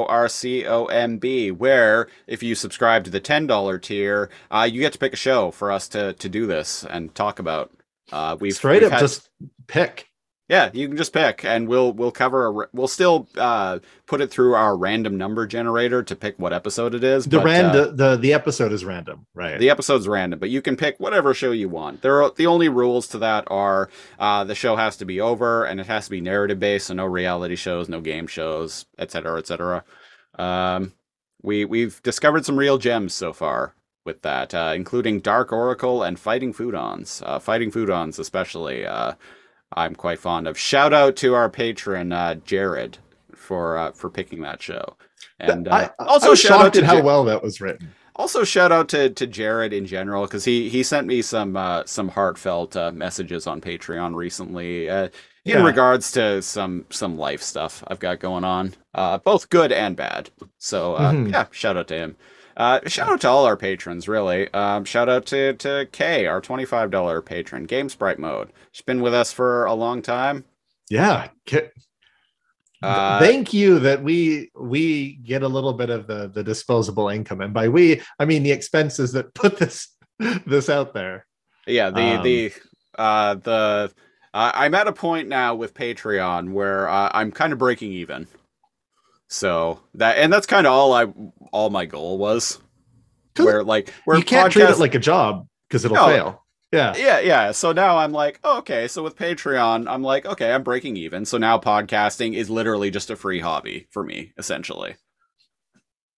where if you subscribe to the $10 tier, uh, you get to pick a show for us to, to do this and talk about. Uh, we've Straight we've up, had- just pick. Yeah, you can just pick, and we'll we'll cover. A, we'll still uh, put it through our random number generator to pick what episode it is. The but, rand uh, the the episode is random, right? the episode's random, but you can pick whatever show you want. There are the only rules to that are uh, the show has to be over and it has to be narrative based, so no reality shows, no game shows, etc., etc. Um, we we've discovered some real gems so far with that, uh, including Dark Oracle and Fighting Foodons. Uh, Fighting Foodons, especially, uh, I'm quite fond of. Shout out to our patron uh, Jared for uh, for picking that show. And uh, I, also I shout out to at how well that was written. also shout out to, to Jared in general because he he sent me some uh, some heartfelt uh, messages on Patreon recently uh, in Yeah. regards to some some life stuff I've got going on, uh, both good and bad. So uh, Mhm. yeah, shout out to him. Uh, shout out to all our patrons, really. Um, shout out to to Kay, our twenty five dollar patron, Game Sprite Mode. She's been with us for a long time. Yeah. Uh, Thank you that we we get a little bit of the the disposable income, and by we I mean the expenses that put this this out there. Yeah, the Um, the uh the uh, I'm at a point now with Patreon where uh, I'm kind of breaking even. So that and that's kind of all I all my goal was. Where like where you can't treat it like a job because it'll No. fail. Yeah. yeah, yeah. So now I'm like, oh, okay. So with Patreon, I'm like, okay, I'm breaking even. So now podcasting is literally just a free hobby for me, essentially.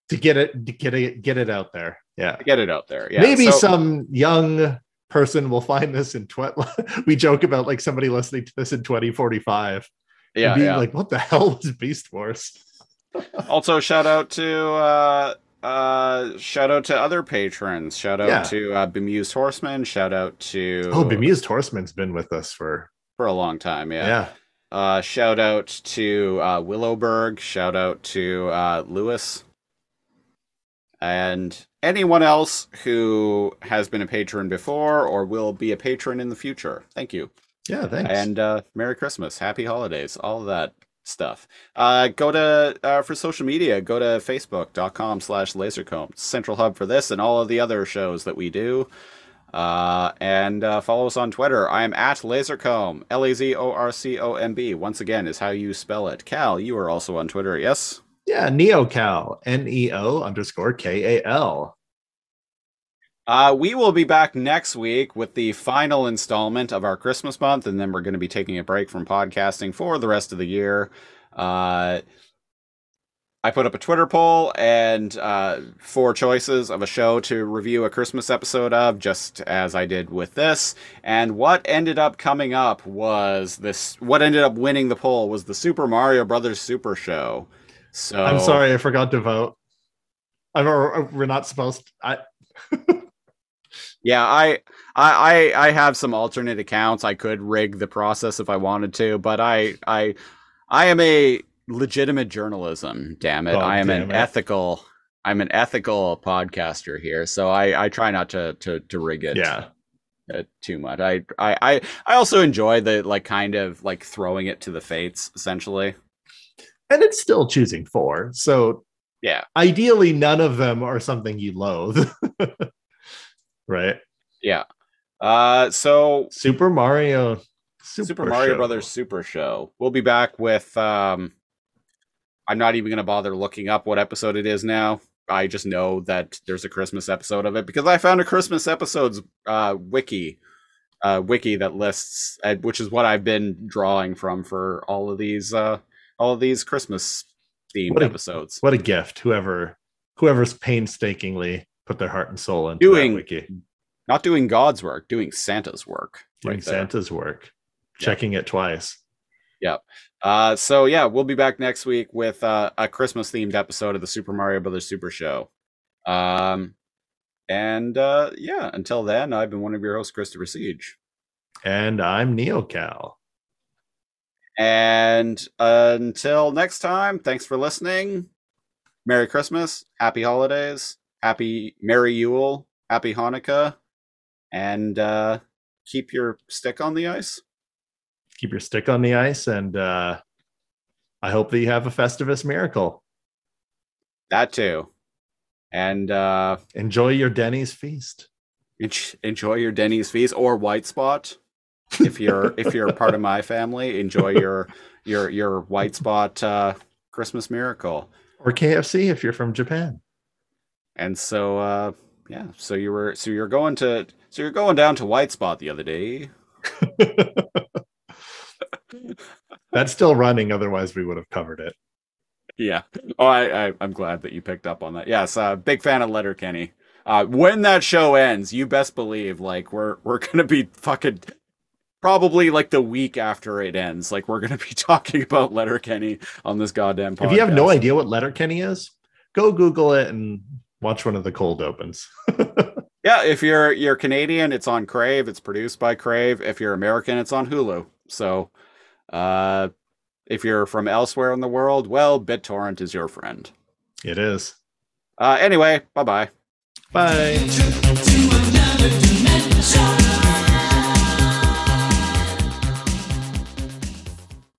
To get it to get it get it out there. Yeah. Get it out there. Yeah. Maybe so- some young person will find this in tw- we joke about like somebody listening to this in 2045 Yeah, and being yeah. like what the hell was beast wars also shout out to uh uh shout out to other patrons. Shout out Yeah. to uh bemused horseman. Shout out to oh bemused horseman's been with us for for a long time yeah, yeah, uh shout out to uh willowberg. Shout out to uh lewis. And anyone else who has been a patron before or will be a patron in the future. Thank you. Yeah thanks. And uh, Merry Christmas, Happy Holidays, all of that stuff. Uh, go to uh, for social media. Go to facebook.com slash lazorcomb, central hub for this and all of the other shows that we do. Uh, and uh, follow us on Twitter. I am at lazorcomb, L A Z O R C O M B. Once again, is how you spell it. Kal, you are also on Twitter, yes? yeah neokal n-e-o underscore k-a-l Uh, we will be back next week with the final installment of our Christmas month, and then we're going to be taking a break from podcasting for the rest of the year. Uh, I put up a Twitter poll and uh, four choices of a show to review a Christmas episode of, just as I did with this. And what ended up coming up was this. What ended up winning the poll was the Super Mario Brothers Super Show. So i'm sorry i forgot to vote i'm we're not supposed i Yeah, I, I, I, have some alternate accounts. I could rig the process if I wanted to, but I, I, I am a legitimate journalism. Damn it, God I am an it. ethical. I'm an ethical podcaster here, so I, I try not to, to, to rig it yeah uh, too much. I, I, I, I also enjoy the like kind of like throwing it to the fates, essentially. and it's still choosing four so Yeah, ideally none of them are something you loathe right yeah. Uh, so super mario Super, Mario Show. Brothers Super Show. We'll be back with um I'm not even going to bother looking up what episode it is now. I just know that there's a Christmas episode of it because I found a Christmas episodes uh, wiki, uh, wiki that lists, uh, which is what I've been drawing from for all of these, uh, all of these Christmas themed episodes. What a gift! Whoever whoever's painstakingly put their heart and soul into Doing- that wiki, Not doing God's work, doing Santa's work. doing right. Santa's work, checking it twice. Uh, so yeah, we'll be back next week with uh, a Christmas themed episode of the Super Mario Brothers Super Show. Um, and uh, yeah, until then, I've been one of your hosts, Christopher Siege. And I'm NeoKal. And uh, until next time, thanks for listening. Merry Christmas, Happy Holidays, Happy Merry Yule, Happy Hanukkah, and uh, keep your stick on the ice. Keep your stick on the ice, and uh, I hope that you have a Festivus miracle. That too. And uh, Enjoy your Denny's feast. enjoy your Denny's feast or White Spot. If you're if you're part of my family, enjoy your your your White Spot uh, Christmas miracle. Or KFC if you're from Japan. And so uh, yeah, so you were so you're going to so you're going down to White Spot the other day. That's still running, otherwise, we would have covered it. Yeah. Oh, I, I I'm glad that you picked up on that. Yes, uh, big fan of Letterkenny. Uh, when that show ends, you best believe like we're we're gonna be fucking probably like the week after it ends. Like we're gonna be talking about Letterkenny on this goddamn podcast. If you have no idea what Letterkenny is, go Google it and watch one of the cold opens. yeah, if you're you're Canadian, it's on Crave. It's produced by Crave. If you're American, it's on Hulu. So, uh, if you're from elsewhere in the world, well, BitTorrent is your friend. It is. Uh, anyway, bye bye. Bye. To